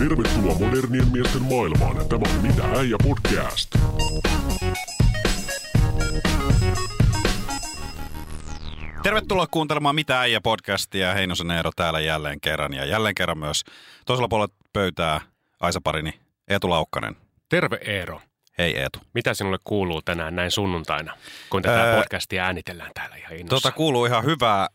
Tervetuloa modernien miesten maailmaan. Tämä on Mitä äijä podcast. Tervetuloa kuuntelemaan Mitä äijä podcastia. Heinosen Eero täällä jälleen kerran ja jälleen kerran myös toisella puolella pöytää Aisa Parini, Eetu Laukkanen. Terve Eero. Hei Eetu. Mitä sinulle kuuluu tänään näin sunnuntaina, kun tätä Ää, podcastia äänitellään täällä ihan innossa? Tota kuuluu ihan hyvää.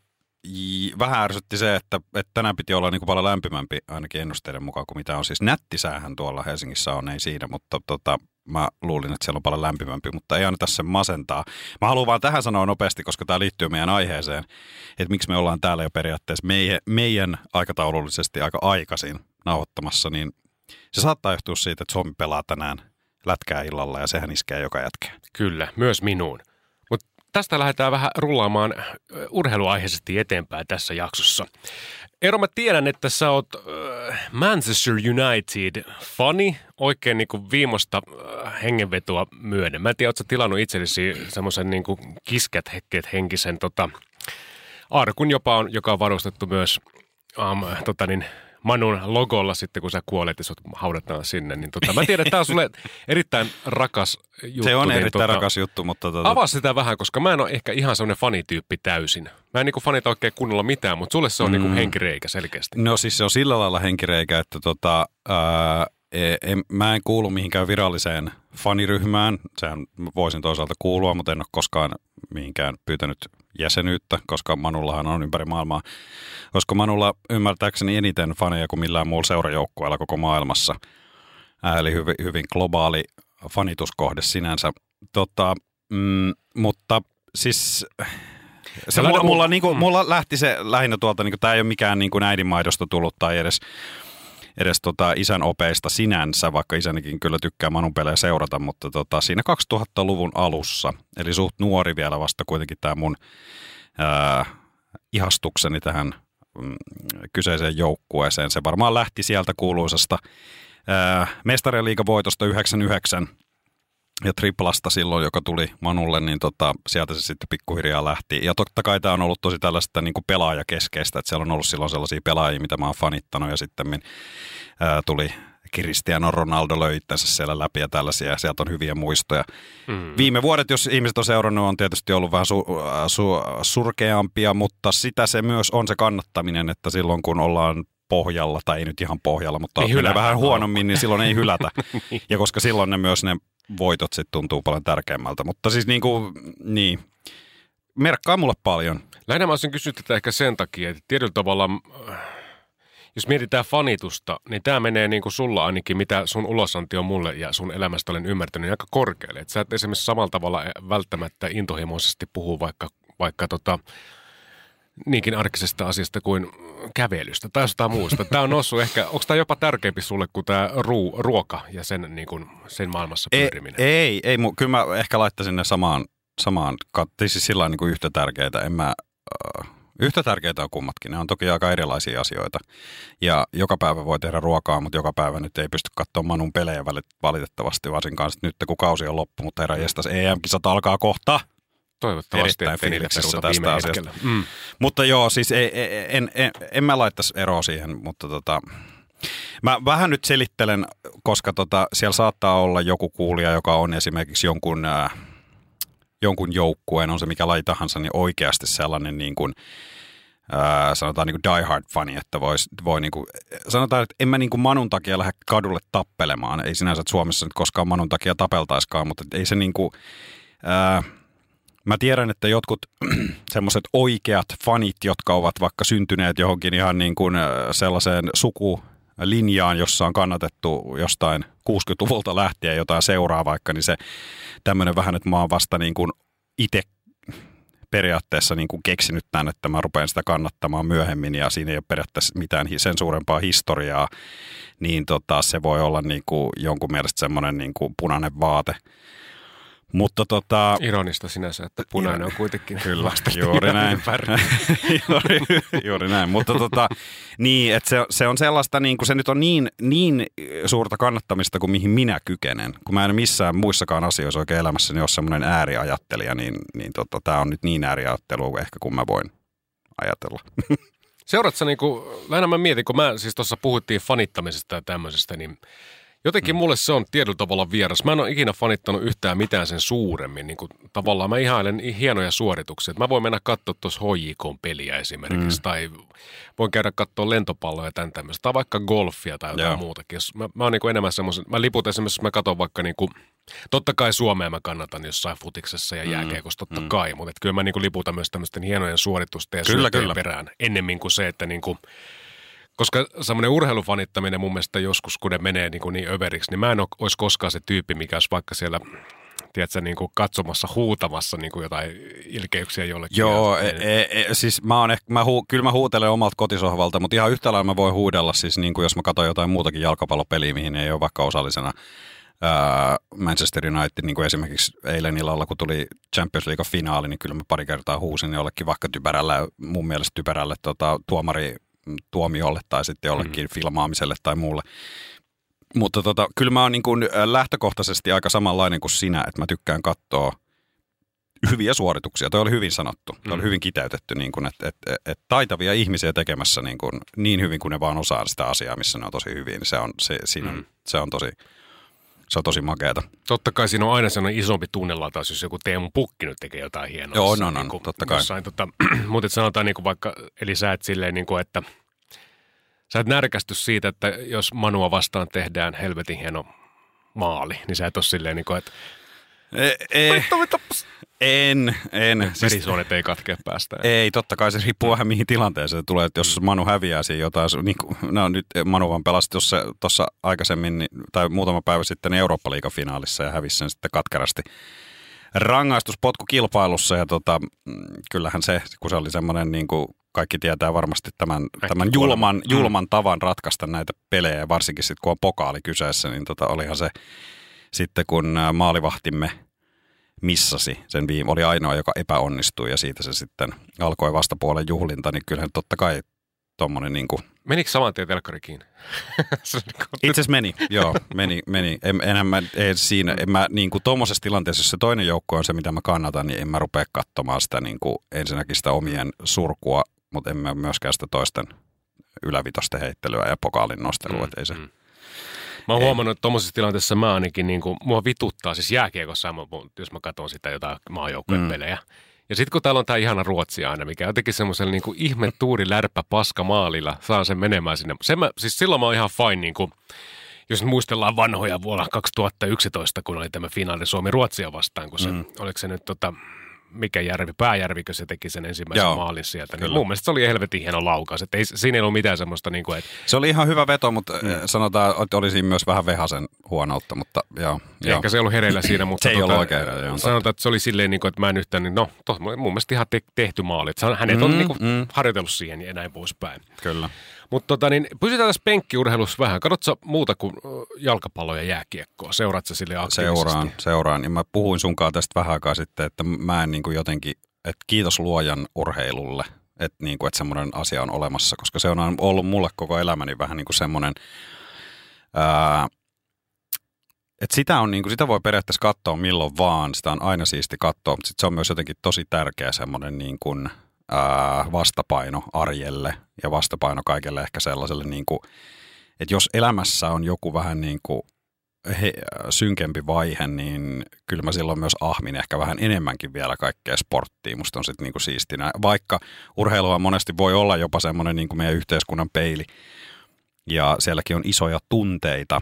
Vähän ärsytti se, että, että tänään piti olla niin kuin paljon lämpimämpi ainakin ennusteiden mukaan kuin mitä on. Siis nättisäähän tuolla Helsingissä on, ei siinä, mutta tota, mä luulin, että siellä on paljon lämpimämpi, mutta ei anneta sen masentaa. Mä haluan vaan tähän sanoa nopeasti, koska tämä liittyy meidän aiheeseen, että miksi me ollaan täällä jo periaatteessa meidän, meidän aikataulullisesti aika aikaisin nauhoittamassa, niin se saattaa johtua siitä, että Suomi pelaa tänään lätkää illalla ja sehän iskee joka jätkään. Kyllä, myös minuun. Tästä lähdetään vähän rullaamaan urheiluaiheisesti eteenpäin tässä jaksossa. Eero, mä tiedän, että sä oot Manchester United fani, oikein niinku viimosta äh, hengenvetoa myöden. Mä en tiedä, ootko sä tilannut itsellesi semmoisen niinku kiskät hekkeet henkisen tota, arkun jopa on, joka on varustettu myös um, tota niin, Manun logolla sitten, kun sä kuolet ja sut haudataan sinne. Niin tota, mä tiedän, että tämä on sulle erittäin rakas juttu. Se on niin erittäin rakas juttu, mutta tota, Avaa sitä vähän, koska mä en ole ehkä ihan semmoinen fanityyppi täysin. Mä en niinku fanita oikein kunnolla mitään, mutta sulle se on mm. niinku henkireikä selkeästi. No siis se on sillä lailla henkireikä, että tota, ää, en, mä en kuulu mihinkään viralliseen faniryhmään. Sehän voisin toisaalta kuulua, mutta en ole koskaan mihinkään pyytänyt jäsenyyttä, koska Manullahan on ympäri maailmaa. Koska Manulla ymmärtääkseni eniten faneja kuin millään muulla seurajoukkueella koko maailmassa. Ää, eli hyvin, hyvin globaali fanituskohde sinänsä. Tota, mm, mutta siis se mulla, mu- mulla, niinku, mulla lähti se lähinnä tuolta, niinku, tämä ei ole mikään niinku äidinmaidosta tullut tai edes, edes tota isän opeista sinänsä, vaikka isänikin kyllä tykkää Manun pelejä seurata, mutta tota, siinä 2000-luvun alussa, eli suht nuori vielä vasta kuitenkin tämä mun ää, ihastukseni tähän mm, kyseiseen joukkueeseen. Se varmaan lähti sieltä kuuluisasta mestarien liigavoitosta 99 ja triplasta silloin, joka tuli Manulle, niin tota, sieltä se sitten pikkuhiljaa lähti. Ja totta kai tämä on ollut tosi tällaista niin kuin pelaajakeskeistä, että siellä on ollut silloin sellaisia pelaajia, mitä mä oon fanittanut ja sitten ää, tuli Cristiano Ronaldo löi itsensä siellä läpi ja tällaisia, ja sieltä on hyviä muistoja. Mm. Viime vuodet, jos ihmiset on seurannut, on tietysti ollut vähän su, su, surkeampia, mutta sitä se myös on se kannattaminen, että silloin kun ollaan pohjalla, tai ei nyt ihan pohjalla, mutta Ei menee hylätä. vähän huonommin, niin silloin ei hylätä. Ja koska silloin ne myös ne voitot sitten tuntuu paljon tärkeämmältä. Mutta siis niin kuin, niin, merkkaa mulle paljon. Lähinnä mä olisin kysynyt tätä ehkä sen takia, että tietyllä tavalla, äh, jos mietitään fanitusta, niin tämä menee niin kuin sulla ainakin, mitä sun ulosanti on mulle ja sun elämästä olen ymmärtänyt, niin aika korkealle. Et sä et esimerkiksi samalla tavalla välttämättä intohimoisesti puhu vaikka, vaikka tota, niinkin arkisesta asiasta kuin kävelystä tai jostain muusta. Tämä on noussut ehkä, onko tämä jopa tärkeämpi sulle kuin tämä ruu, ruoka ja sen, niin kuin, sen maailmassa Ei, pyöriminen? ei, ei mu- kyllä mä ehkä laittaisin ne samaan, samaan kat- siis sillä niin kuin yhtä tärkeitä. En mä, äh, yhtä tärkeitä on kummatkin. Ne on toki aika erilaisia asioita. Ja joka päivä voi tehdä ruokaa, mutta joka päivä nyt ei pysty katsomaan Manun pelejä valitettavasti, varsinkaan nyt kun kausi on loppu, mutta herra jestas, EM-kisat alkaa kohta. Toivottavasti, erittäin fiiliksissä tästä asiasta. hetkellä. Mm. Mutta joo, siis ei, ei, en, en, en mä laittaisi eroa siihen, mutta tota, mä vähän nyt selittelen, koska tota, siellä saattaa olla joku kuulija, joka on esimerkiksi jonkun, äh, jonkun joukkueen, on se mikä laji tahansa, niin oikeasti sellainen niin kuin, äh, sanotaan niin kuin die hard fani, että vois, voi niin kuin, sanotaan, että en mä niin kuin Manun takia lähde kadulle tappelemaan. Ei sinänsä, että Suomessa nyt koskaan Manun takia tapeltaiskaan, mutta ei se niin kuin, äh, Mä tiedän, että jotkut semmoiset oikeat fanit, jotka ovat vaikka syntyneet johonkin ihan niin kuin äh, sellaiseen sukulinjaan, jossa on kannatettu jostain 60-luvulta lähtien jotain seuraa vaikka, niin se tämmöinen vähän, että mä oon vasta niin kuin itse periaatteessa niin kuin keksinyt tämän, että mä rupean sitä kannattamaan myöhemmin ja siinä ei ole periaatteessa mitään sen suurempaa historiaa, niin tota, se voi olla niin kuin jonkun mielestä semmoinen niin kuin punainen vaate. Mutta tota, Ironista sinänsä, että punainen on kuitenkin Kyllä, juuri näin. juuri, juuri näin. Mutta tota, niin, että se, se on sellaista, niin kuin se nyt on niin, niin suurta kannattamista kuin mihin minä kykenen. Kun mä en missään muissakaan asioissa oikein elämässäni ole semmoinen ääriajattelija, niin, niin tota, tämä on nyt niin ääriajattelu ehkä kuin mä voin ajatella. Seuraatko niinku, lähinnä mä mietin, kun mä siis tuossa puhuttiin fanittamisesta ja tämmöisestä, niin jotenkin mm. mulle se on tietyllä tavalla vieras. Mä en ole ikinä fanittanut yhtään mitään sen suuremmin. Niin kuin, tavallaan mä ihailen hienoja suorituksia. Mä voin mennä katsoa tuossa HJK-peliä esimerkiksi, mm. tai voin käydä katsoa lentopalloja ja tämän tämmöistä, tai vaikka golfia tai jotain Joo. muutakin. Mä, mä oon niin enemmän semmoisen, mä liput esimerkiksi, jos mä katson vaikka niin kuin, Totta kai Suomea mä kannatan jossain futiksessa ja mm, jääkiekossa, totta mm. kai, mutta kyllä mä niin liputan myös tämmöisten hienojen suoritusten ja kyllä, kyllä. perään ennemmin kuin se, että niin kuin, koska semmoinen urheilufanittaminen mun mielestä joskus, kun ne menee niin, kuin niin överiksi, niin mä en olisi koskaan se tyyppi, mikä olisi vaikka siellä tiedätkö, niin kuin katsomassa, huutamassa niin kuin jotain ilkeyksiä jollekin. Joo, e, e, e, siis mä oon ehkä, mä hu, kyllä mä huutelen omalta kotisohvalta, mutta ihan yhtä lailla mä voin huudella siis niin kuin jos mä katson jotain muutakin jalkapallopeliä, mihin ei ole vaikka osallisena Manchester United, niin kuin esimerkiksi eilen illalla, kun tuli Champions League-finaali, niin kyllä mä pari kertaa huusin jollekin vaikka typerälle, mun mielestä typerälle tota, tuomari tuomiolle tai sitten jollekin mm. filmaamiselle tai muulle. Mutta tota, kyllä mä oon niin kuin lähtökohtaisesti aika samanlainen kuin sinä, että mä tykkään katsoa hyviä suorituksia. Toi oli hyvin sanottu. Toi mm. oli hyvin kiteytetty, niin kuin, että, että, että taitavia ihmisiä tekemässä niin, kuin, niin hyvin kuin ne vaan osaa sitä asiaa, missä ne on tosi hyvin. Se on, se, siinä on, mm. se on tosi, se on tosi makeata. Totta kai siinä on aina sellainen isompi tunnelataus, jos joku Teemu Pukki nyt tekee jotain hienoa. Joo, no, no, niin kuin, totta kai. Jossain, tota, mutta sanotaan niin kuin vaikka, eli sä et silleen niin kuin, että sä et närkästy siitä, että jos Manua vastaan tehdään helvetin hieno maali, niin sä et ole silleen niin kuin, että ei, e, en, en. Siis, ei katkea päästä. Ei, totta kai se riippuu vähän mihin tilanteeseen se tulee. Että jos Manu häviää siinä jotain, niin kuin, no nyt Manu vaan pelasi tuossa aikaisemmin, niin, tai muutama päivä sitten niin Eurooppa-liigafinaalissa ja hävisi sen sitten katkerasti rangaistuspotkukilpailussa. Ja tota, mm, kyllähän se, kun se oli semmoinen niin kuin kaikki tietää varmasti tämän, tämän julman, julman mm. tavan ratkaista näitä pelejä, varsinkin sitten kun on pokaali kyseessä, niin tota, olihan se sitten kun maalivahtimme missasi sen viime, oli ainoa, joka epäonnistui ja siitä se sitten alkoi vastapuolen juhlinta, niin kyllähän totta kai tuommoinen niin kuin... Menikö saman tien telkkari kiinni? Itse asiassa meni, joo, meni, meni. En, enhän mä, en siinä, en mä niin kuin tuommoisessa tilanteessa, jos se toinen joukko on se, mitä mä kannatan, niin en mä rupea katsomaan sitä niin kuin ensinnäkin sitä omien surkua, mutta en mä myöskään sitä toisten ylävitosten heittelyä ja pokaalin nostelua, mm, ei se... Mm. Mä oon huomannut, että tuommoisessa tilanteessa mä ainakin, niin kuin, mua vituttaa siis jääkiekossa, jos mä katson sitä jotain maajoukkojen mm. pelejä. Ja sitten kun täällä on tämä ihana Ruotsi aina, mikä jotenkin semmoisella niin kuin ihme tuuri lärppä paska maalilla, saa sen menemään sinne. Sen mä, siis silloin mä oon ihan fine, niin kuin, jos muistellaan vanhoja vuonna 2011, kun oli tämä finaali Suomi-Ruotsia vastaan, kun se, mm. oliko se nyt tota, mikä järvi, pääjärvikö se teki sen ensimmäisen Joo, maalin sieltä. Niin mun mielestä se oli helvetin hieno laukaus. Että ei, siinä ei ollut mitään semmoista, niin kuin, että... Se oli ihan hyvä veto, mutta mm. sanotaan, että oli siinä myös vähän vehasen huonoutta, mutta joo. Ehkä joo. se ei ollut hereillä siinä, mutta... se ei tota, ollut oikein. Joo, sanotaan, että se oli silleen, niin kuin, että mä en yhtään, niin no, toh, mun mielestä ihan te- tehty maali. Että hänet mm, on niin kuin, mm. harjoitellut siihen ja näin poispäin. Kyllä. Mutta tota, niin pysytään tässä penkkiurheilussa vähän. Katsotko muuta kuin jalkapalloa ja jääkiekkoa? Seuraatko sille aktiivisesti? Seuraan, seuraan. Ja mä puhuin sunkaan tästä vähän aikaa sitten, että mä en niin kuin jotenkin, että kiitos luojan urheilulle, että, niin kuin, että semmoinen asia on olemassa, koska se on ollut mulle koko elämäni vähän niin kuin semmoinen, ää, että sitä, on, niin kuin, sitä voi periaatteessa katsoa milloin vaan, sitä on aina siisti katsoa, mutta sit se on myös jotenkin tosi tärkeä semmoinen niin kuin, vastapaino arjelle ja vastapaino kaikelle ehkä sellaiselle, niin kuin, että jos elämässä on joku vähän niin kuin he, synkempi vaihe, niin kyllä mä silloin myös ahmin ehkä vähän enemmänkin vielä kaikkea sporttia. Musta on sitten niinku siistinä. Vaikka urheilua monesti voi olla jopa semmoinen niinku meidän yhteiskunnan peili, ja sielläkin on isoja tunteita,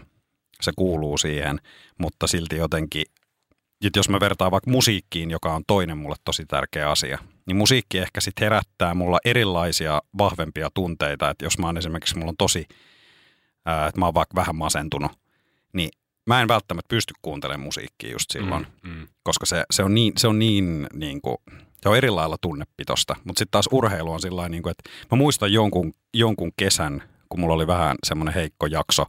se kuuluu siihen, mutta silti jotenkin jos mä vertaan vaikka musiikkiin, joka on toinen mulle tosi tärkeä asia, niin musiikki ehkä sitten herättää mulla erilaisia vahvempia tunteita. Että jos mä oon esimerkiksi, mulla on tosi, ää, että mä oon vaikka vähän masentunut, niin mä en välttämättä pysty kuuntelemaan musiikkia just silloin, mm, mm. koska se, se on niin, se on niin, niin kuin, se on eri lailla tunnepitosta. Mutta sitten taas urheilu on sillä niin kuin, että mä muistan jonkun, jonkun kesän, kun mulla oli vähän semmoinen heikko jakso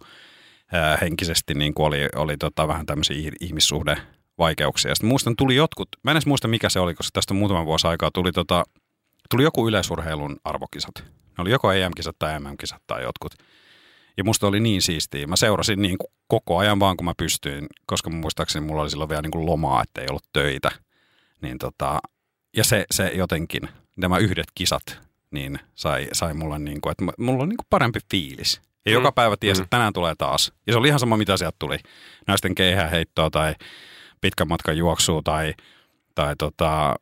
ää, henkisesti, niin kuin oli, oli tota, vähän tämmöisiä ihmissuhde vaikeuksia. Sitten muistan, tuli jotkut, mä en edes muista mikä se oli, koska tästä on muutama vuosi aikaa, tuli, tota, tuli joku yleisurheilun arvokisat. Ne oli joko EM-kisat tai MM-kisat tai jotkut. Ja musta oli niin siistiä. Mä seurasin niin kuin koko ajan vaan, kun mä pystyin, koska muistaakseni mulla oli silloin vielä niin kuin lomaa, että ei ollut töitä. Niin tota, ja se, se jotenkin, nämä yhdet kisat, niin sai, sai mulle niin kuin, että mulla on niin kuin parempi fiilis. Ja joka päivä tiesi, että tänään tulee taas. Ja se oli ihan sama, mitä sieltä tuli. Naisten keihäheittoa tai pitkän matkan juoksua tai, tai tota,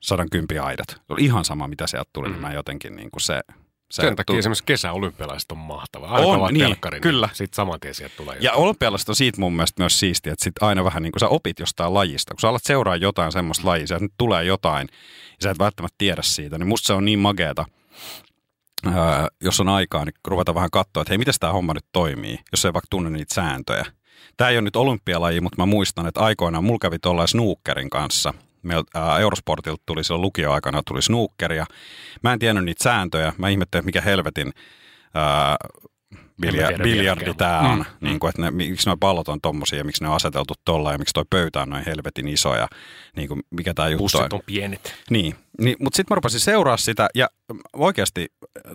sadan kympi aidat. Se oli ihan sama, mitä sieltä tuli. Mm. Niin mä jotenkin niin kuin se, se Sen takia tu- esimerkiksi kesäolympialaiset on mahtava. Aina On, niin, telkkarin, kyllä. Sitten saman tien sieltä tulee Ja olympialaiset on siitä mun mielestä myös siistiä, että sit aina vähän niin kuin sä opit jostain lajista. Kun sä alat seuraa jotain semmoista lajia, sieltä nyt tulee jotain, ja sä et välttämättä tiedä siitä, niin musta se on niin mageeta, öö, jos on aikaa, niin ruveta vähän katsoa, että hei, miten tämä homma nyt toimii, jos ei vaikka tunne niitä sääntöjä. Tämä ei ole nyt olympialaji, mutta mä muistan, että aikoinaan mulla kävi tuolla snookerin kanssa. Meiltä Eurosportilta tuli silloin lukioaikana tuli snookeria. Mä en tiennyt niitä sääntöjä. Mä ihmettelin, että mikä helvetin ää, bilja, tiedä biljardi tämä on. Mm. Niin kuin, että ne, miksi nuo pallot on tommosia ja miksi ne on aseteltu tolla ja miksi toi pöytä on noin helvetin iso ja niin kuin, mikä tämä juttu on. On pienet. Niin, niin mutta sitten mä rupesin seuraa sitä ja oikeasti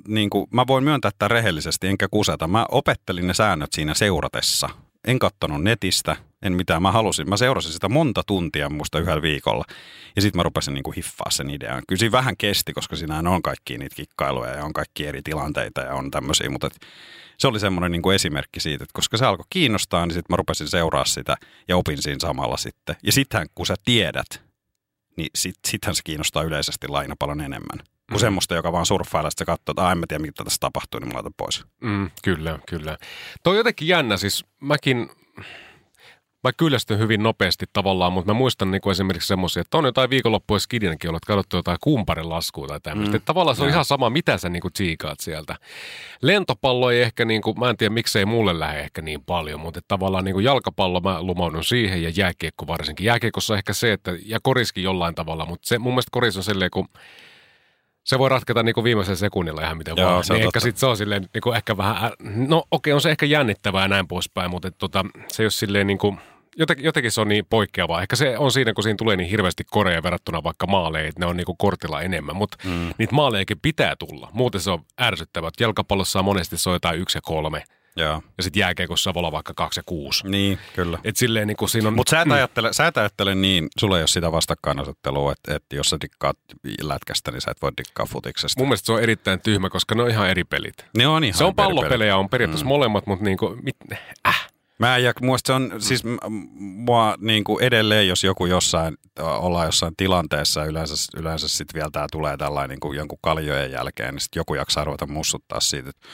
niin kuin, mä voin myöntää tämän rehellisesti enkä kuseta. Mä opettelin ne säännöt siinä seuratessa. En kattonut netistä, en mitään. Mä halusin, mä seurasin sitä monta tuntia muista yhdellä viikolla. Ja sitten mä rupesin niin kuin hiffaa sen idean. Kyllä siinä vähän kesti, koska siinä on kaikki niitä kikkailuja ja on kaikki eri tilanteita ja on tämmöisiä, mutta et, se oli semmoinen niin kuin esimerkki siitä, että koska se alkoi kiinnostaa, niin sitten mä rupesin seuraa sitä ja opin siinä samalla sitten. Ja sittenhän kun sä tiedät, niin sit, sittenhän se kiinnostaa yleisesti laina paljon enemmän. Kuin Mm. semmoista, joka vaan surffailee, että katsoo, että "Ai, en mä tiedä, mitä tässä tapahtuu, niin mä laitan pois. Mm, kyllä, kyllä. Toi on jotenkin jännä, siis mäkin, mä kyllästyn hyvin nopeasti tavallaan, mutta mä muistan niin esimerkiksi semmoisia, että on jotain viikonloppuja skidinäkin ollut, että katsottu jotain kumparin laskua tai tämmöistä. Mm. Tavallaan se on Joo. ihan sama, mitä sä niinku tsiikaat sieltä. Lentopallo ei ehkä, niinku, mä en tiedä miksei mulle lähde ehkä niin paljon, mutta että tavallaan niinku jalkapallo mä lumaudun siihen ja jääkiekko varsinkin. Jääkiekossa ehkä se, että, ja koriskin jollain tavalla, mutta se, mun mielestä koris on silleen, kun se voi ratketa niin kuin viimeisen sekunnilla ihan miten Joo, vaan. se Niin ehkä sit se on silleen niin kuin ehkä vähän, no okei, on se ehkä jännittävää ja näin poispäin, mutta et, tota, se ei ole silleen niin kuin, jotenkin, jotenkin se on niin poikkeavaa. Ehkä se on siinä, kun siinä tulee niin hirveästi koreja verrattuna vaikka maaleihin, että ne on niin kuin kortilla enemmän, mutta mm. niitä maaleikin pitää tulla. Muuten se on ärsyttävää. Jalkapallossa on monesti se on jotain yksi ja kolme, Joo. ja sitten jääkeikossa voi olla vaikka kaksi ja kuusi. Niin, kyllä. Et silleen niin siinä on... Mutta sä et, ajattele, sä et ajattele niin, sulla ei ole sitä vastakkainasettelua, että, että jos sä dikkaat lätkästä, niin sä et voi dikkaa futiksesta. Mun mielestä se on erittäin tyhmä, koska ne on ihan eri pelit. ne on ihan Se on pallopelejä, on periaatteessa mm. molemmat, mutta niin kuin, mit, äh, Mä ja muista se on, siis mua niin kuin edelleen, jos joku jossain, ollaan jossain tilanteessa, yleensä, yleensä sitten vielä tää tulee tällainen niin kuin jonkun kaljojen jälkeen, niin sitten joku jaksaa ruveta mussuttaa siitä, että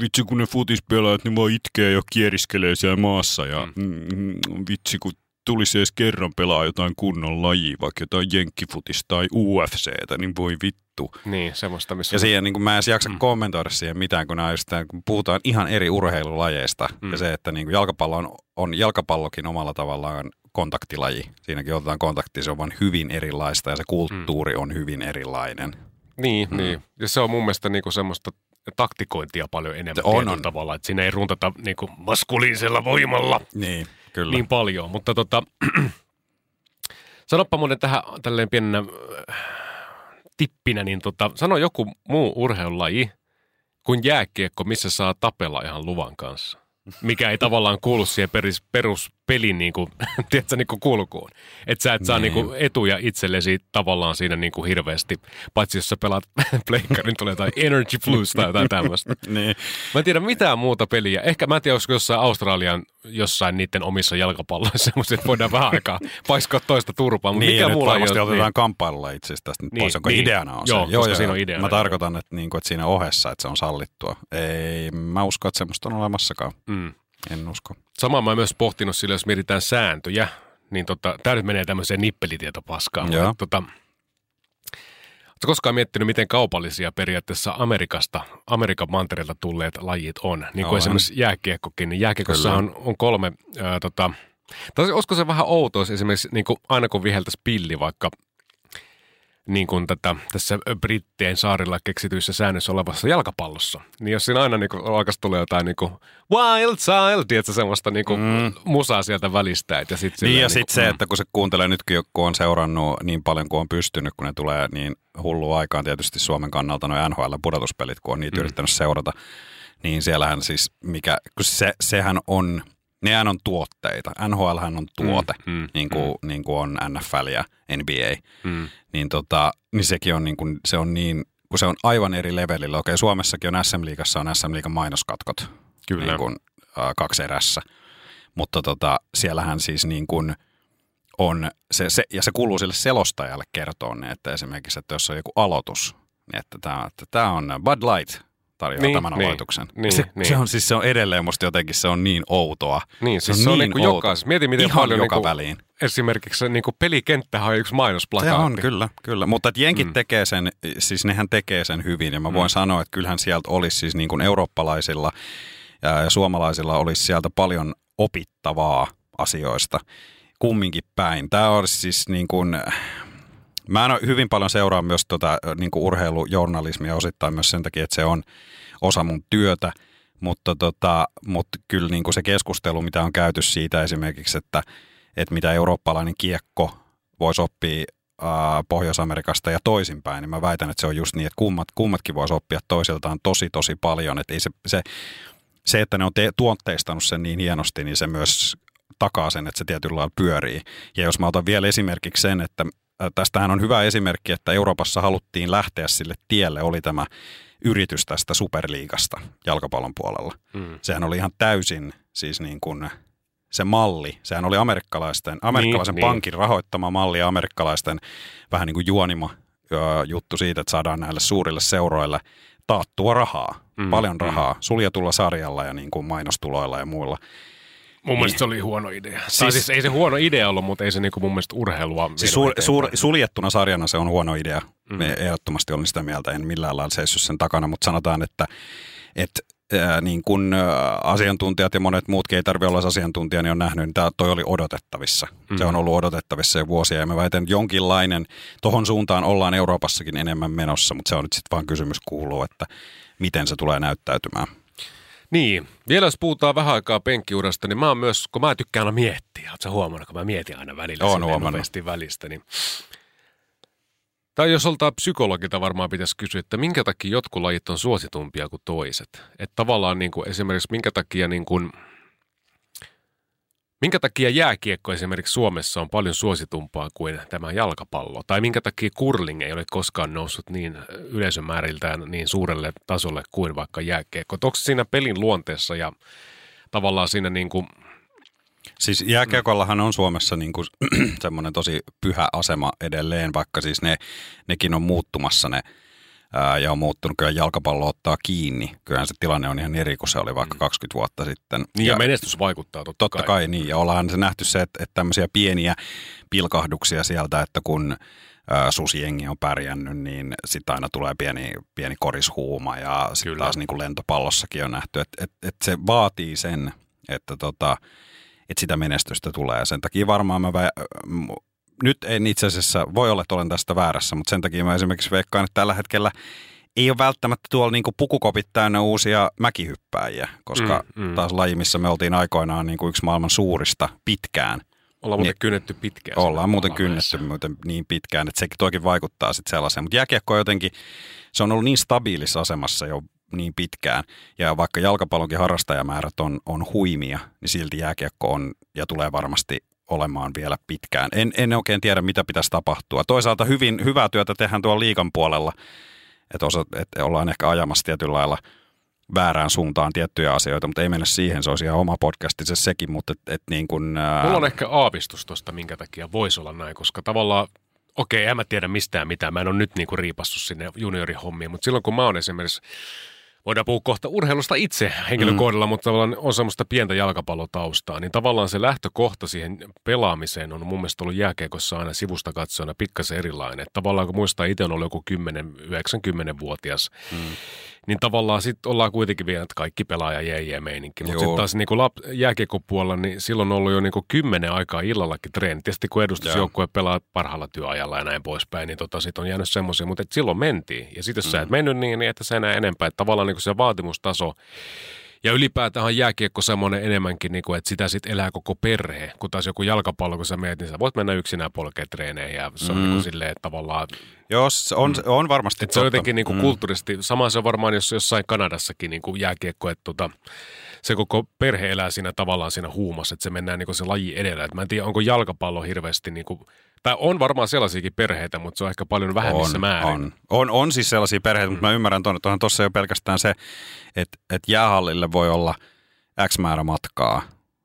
vitsi kun ne futispelaajat, ne vaan itkee ja kieriskelee siellä maassa ja mm. Mm, vitsi kun tulisi edes kerran pelaa jotain kunnon lajia, vaikka jotain jenkkifutista tai UFCtä, niin voi vittu. niin, semmoista, missä... Ja siihen niin kuin mä en edes jaksa mm. kommentoida siihen mitään, kun, just, kun puhutaan ihan eri urheilulajeista. Mm. Ja se, että niin kuin jalkapallo on, on jalkapallokin omalla tavallaan kontaktilaji. Siinäkin otetaan kontakti, se on vain hyvin erilaista ja se kulttuuri mm. on hyvin erilainen. Niin, mm. niin. Ja se on mun mielestä niinku semmoista taktikointia paljon enemmän on, on. tavalla, että siinä ei runtata niinku maskuliinisella voimalla Niin, kyllä. niin paljon. Mutta tota, sanoppa muuten tähän tälleen pienenä äh, tippinä, niin tota, sano joku muu urheilulaji kuin jääkiekko, missä saa tapella ihan luvan kanssa. Mikä ei tavallaan kuulu siihen peris, peruspelin niin kuin, tiedätkö, niin kuin kulkuun. Että sä et saa Niin. niin kuin, etuja itsellesi tavallaan siinä niin kuin hirveästi. Paitsi jos sä pelaat pleikkarin, tulee jotain Energy Plus tai jotain tämmöistä. niin. Mä en tiedä mitään muuta peliä. Ehkä mä en tiedä, olisiko jossain Australian jossain niiden omissa jalkapalloissa semmoisia, että voidaan vähän aikaa paiskaa toista turpaa. Mutta Niin, mikä ja nyt varmasti otetaan kamppailulla itse asiassa tästä Niin, pois, jonka niin. ideana on Joo, se. koska siinä on ideana, Mä joo. tarkoitan, että, niin kuin, että siinä ohessa, että se on sallittua. Ei, mä usko, että semmoista on olemassakaan. Mm. En usko. Samaa mä oon myös pohtinut sillä, jos mietitään sääntöjä, niin tota, tämä nyt menee tämmöiseen nippelitietopaskaan. Mutta, tota, Oletko koskaan miettinyt, miten kaupallisia periaatteessa Amerikasta, Amerikan mantereelta tulleet lajit on? Niin kuin esimerkiksi jääkiekkokin. Niin jääkiekossa on, on kolme, ää, tota, tai olisiko se vähän outoa, esimerkiksi niin kuin aina kun viheltäisi pilli vaikka niin kuin tätä, tässä Brittien saarilla keksityissä säännöissä olevassa jalkapallossa. Niin jos siinä aina niin kuin, alkaisi tulla jotain niin kuin wild child, tiedätkö, semmoista niin kuin mm. musaa sieltä välistä. Ja sit Niin ja niin sitten se, että kun se kuuntelee nytkin, kun on seurannut niin paljon kuin on pystynyt, kun ne tulee niin hullu aikaan tietysti Suomen kannalta noin NHL-pudotuspelit, kun on niitä mm. yrittänyt seurata, niin siellähän siis, mikä, kun se, sehän on Nehän on tuotteita. NHL on tuote, Mm, mm, mm, niin, kuin, mm. niin kuin on NFL ja NBA. Mm. Niin, tota, niin sekin on niin, kuin, se on niin, kun se on aivan eri levelillä. Okei, Suomessakin on SM Liigassa on SM Liigan mainoskatkot. Kyllä. Niin kuin, äh, kaksi erässä. Mutta tota, siellähän siis niin kuin on, se, se, ja se kuuluu sille selostajalle kertoa ne, että esimerkiksi, että jos on joku aloitus, niin että tämä, että tämä on Bud Light tarjoaa Niin, tämän niin, aloituksen. niin, se, niin. se, on siis se on edelleen musta jotenkin se on niin outoa. Niin, siis se on, niin kuin outo. jokaisessa. Mieti, miten Ihan paljon joka niin kuin, väliin. esimerkiksi se niin kuin pelikenttähän on yksi Se mainosplakaatti. on, kyllä, kyllä. Mutta että jenkit Mm. mm. tekee sen, siis nehän tekee sen hyvin. Ja mä voin Mm. sanoa, että kyllähän sieltä olisi siis niin kuin eurooppalaisilla ja, ja suomalaisilla olisi sieltä paljon opittavaa asioista kumminkin päin. Tämä olisi siis niin kuin, mä en hyvin paljon seuraa myös tota, niin kuin urheilujournalismia osittain myös sen takia, että se on osa mun työtä. Mutta, tota, mutta kyllä niin kuin se keskustelu, mitä on käyty siitä esimerkiksi, että, että mitä eurooppalainen kiekko voisi oppia Pohjois-Amerikasta ja toisinpäin, niin mä väitän, että se on just niin, että kummat, kummatkin voisi oppia toisiltaan tosi tosi paljon. Että se, se, se, että ne on te, tuotteistanut sen niin hienosti, niin se myös takaa sen, että se tietyllä lailla pyörii. Ja jos mä otan vielä esimerkiksi sen, että tästähän on hyvä esimerkki, että Euroopassa haluttiin lähteä sille tielle, oli tämä yritys tästä superliigasta jalkapallon puolella. Mm. Sehän oli ihan täysin siis niin kuin se malli, sehän oli amerikkalaisten, amerikkalaisen niin. niin, pankin rahoittama malli ja amerikkalaisten vähän niin kuin juonima juttu siitä, että saadaan näille suurille seuroille taattua rahaa, Mm, mm, paljon mm. rahaa, suljetulla sarjalla ja niin kuin mainostuloilla ja muilla. Mun mielestä se oli huono idea. Siis, tai Siis- ei se huono idea ollut, mutta ei se niinku mun mielestä urheilua Siis suur, eteenpäin. suljettuna sarjana se on huono idea. Mm. Ehdottomasti olen sitä mieltä, en millään lailla seissyt sen takana, mutta sanotaan, että, että ää, niin kun asiantuntijat ja monet muutkin ei tarvitse olla asiantuntija, niin on nähnyt, niin tämä toi oli odotettavissa. Mm. Se on ollut odotettavissa jo vuosia ja mä väitän, että jonkinlainen, tohon suuntaan ollaan Euroopassakin enemmän menossa, mutta se on nyt sitten vaan kysymys kuuluu, että miten se tulee näyttäytymään. Niin, vielä jos puhutaan vähän aikaa penkkiurasta, niin mä oon myös, kun mä tykkään aina miettiä, ootko huomannut, kun mä mietin aina välillä Oon huomannut. välistä, niin tai jos oltaan psykologilta varmaan pitäisi kysyä, että minkä takia jotkut lajit on suositumpia kuin toiset. Että tavallaan niin kuin esimerkiksi minkä takia, niin kuin, minkä takia jääkiekko esimerkiksi Suomessa on paljon suositumpaa kuin tämä jalkapallo. Tai minkä takia curling ei ole koskaan noussut niin yleisömääriltään niin suurelle tasolle kuin vaikka jääkiekko. Onko siinä pelin luonteessa ja tavallaan siinä niin kuin, Siis jääkiekollahan on Suomessa niin kuin semmoinen tosi pyhä asema edelleen, vaikka siis ne, nekin on muuttumassa ne ää, ja on muuttunut. Kyllä jalkapallo ottaa kiinni. Kyllähän se tilanne on ihan eri kuin se oli vaikka 20 vuotta sitten. niin ja, ja menestys vaikuttaa totta, Totta kai niin, ja ollaan se nähty se, että, että tämmöisiä pieniä pilkahduksia sieltä, että kun ää, susijengi on pärjännyt, niin sitten aina tulee pieni, pieni korishuuma, ja sitten taas niin kuin lentopallossakin on nähty, että, että, että se vaatii sen, että, tota, että sitä menestystä tulee. Sen takia varmaan mä vä- nyt en itse asiassa, voi olla, että olen tästä väärässä, mutta sen takia mä esimerkiksi veikkaan, että tällä hetkellä ei ole välttämättä tuolla niin pukukopit täynnä uusia mäkihyppääjiä, koska Mm, mm. taas laji, missä me oltiin aikoinaan niin kuin yksi maailman suurista pitkään. Ollaan muuten Niin. kynnetty pitkään. Ollaan muuten kynnetty muuten niin pitkään, että sekin toikin vaikuttaa sitten sellaiseen. Mutta jääkiekko on jotenkin, se on ollut niin stabiilissa asemassa jo niin pitkään. Ja vaikka jalkapallonkin harrastajamäärät on, on huimia, niin silti jääkiekko on ja tulee varmasti olemaan vielä pitkään. En, en oikein tiedä, mitä pitäisi tapahtua. Toisaalta hyvin, hyvää työtä tehdään tuolla liikan puolella, että, osa, että ollaan ehkä ajamassa tietyllä lailla väärään suuntaan tiettyjä asioita, mutta ei mennä siihen, se olisi ihan oma podcasti se sekin, mutta et, et niin kuin, ää, Mulla on ehkä aavistus tuosta, minkä takia voisi olla näin, koska tavallaan, okei, en mä tiedä mistään mitään, mä en ole nyt niinku riipassu sinne juniorihommiin, mutta silloin kun mä oon esimerkiksi, voidaan puhua kohta urheilusta itse henkilökohdalla, mm. mutta tavallaan on semmoista pientä jalkapallotaustaa, niin tavallaan se lähtökohta siihen pelaamiseen on mun mielestä ollut jääkiekossa aina sivusta katsojana pikkasen erilainen. Että tavallaan kun muistaa, itse on ollut joku 10-90-vuotias, mm. Niin tavallaan sitten ollaan kuitenkin vielä, että kaikki pelaaja jee meininki. Mutta sitten taas niin lap, jääkiekkopuolella, niin silloin on ollut jo niin kymmenen aikaa illallakin treeni. Tietysti kun edustusjoukkue pelaa parhaalla työajalla ja näin poispäin, niin tota, sitten on jäänyt semmoisia, mutta silloin mentiin. Ja sitten jos mm. sä et mennyt niin, niin että sä enää enempää. Että tavallaan niin se vaatimustaso Ja ylipäätään on jääkiekko semmoinen enemmänkin, niin kuin, että sitä sitten elää koko perhe. Kun taas joku jalkapallo, kun sä meet, niin sä voit mennä yksinään polkea treeneihin ja se on mm. niin kuin silleen, että tavallaan... Joo, se on, mm. on varmasti että se on jotenkin niin kuin mm. kulttuuristi, sama se on varmaan jos, jossain Kanadassakin niin kuin jääkiekko, että tota, se koko perhe elää siinä tavallaan siinä huumassa, että se mennään niin kuin se laji edellä. Et mä en tiedä, onko jalkapallo hirveästi niin kuin tai on varmaan sellaisiakin perheitä, mutta se on ehkä paljon vähemmissä on, määrin. On. on, on siis sellaisia perheitä, mm. mutta mä ymmärrän tuonne, että tuossa jo pelkästään se, että, että jäähallille voi olla X määrä matkaa.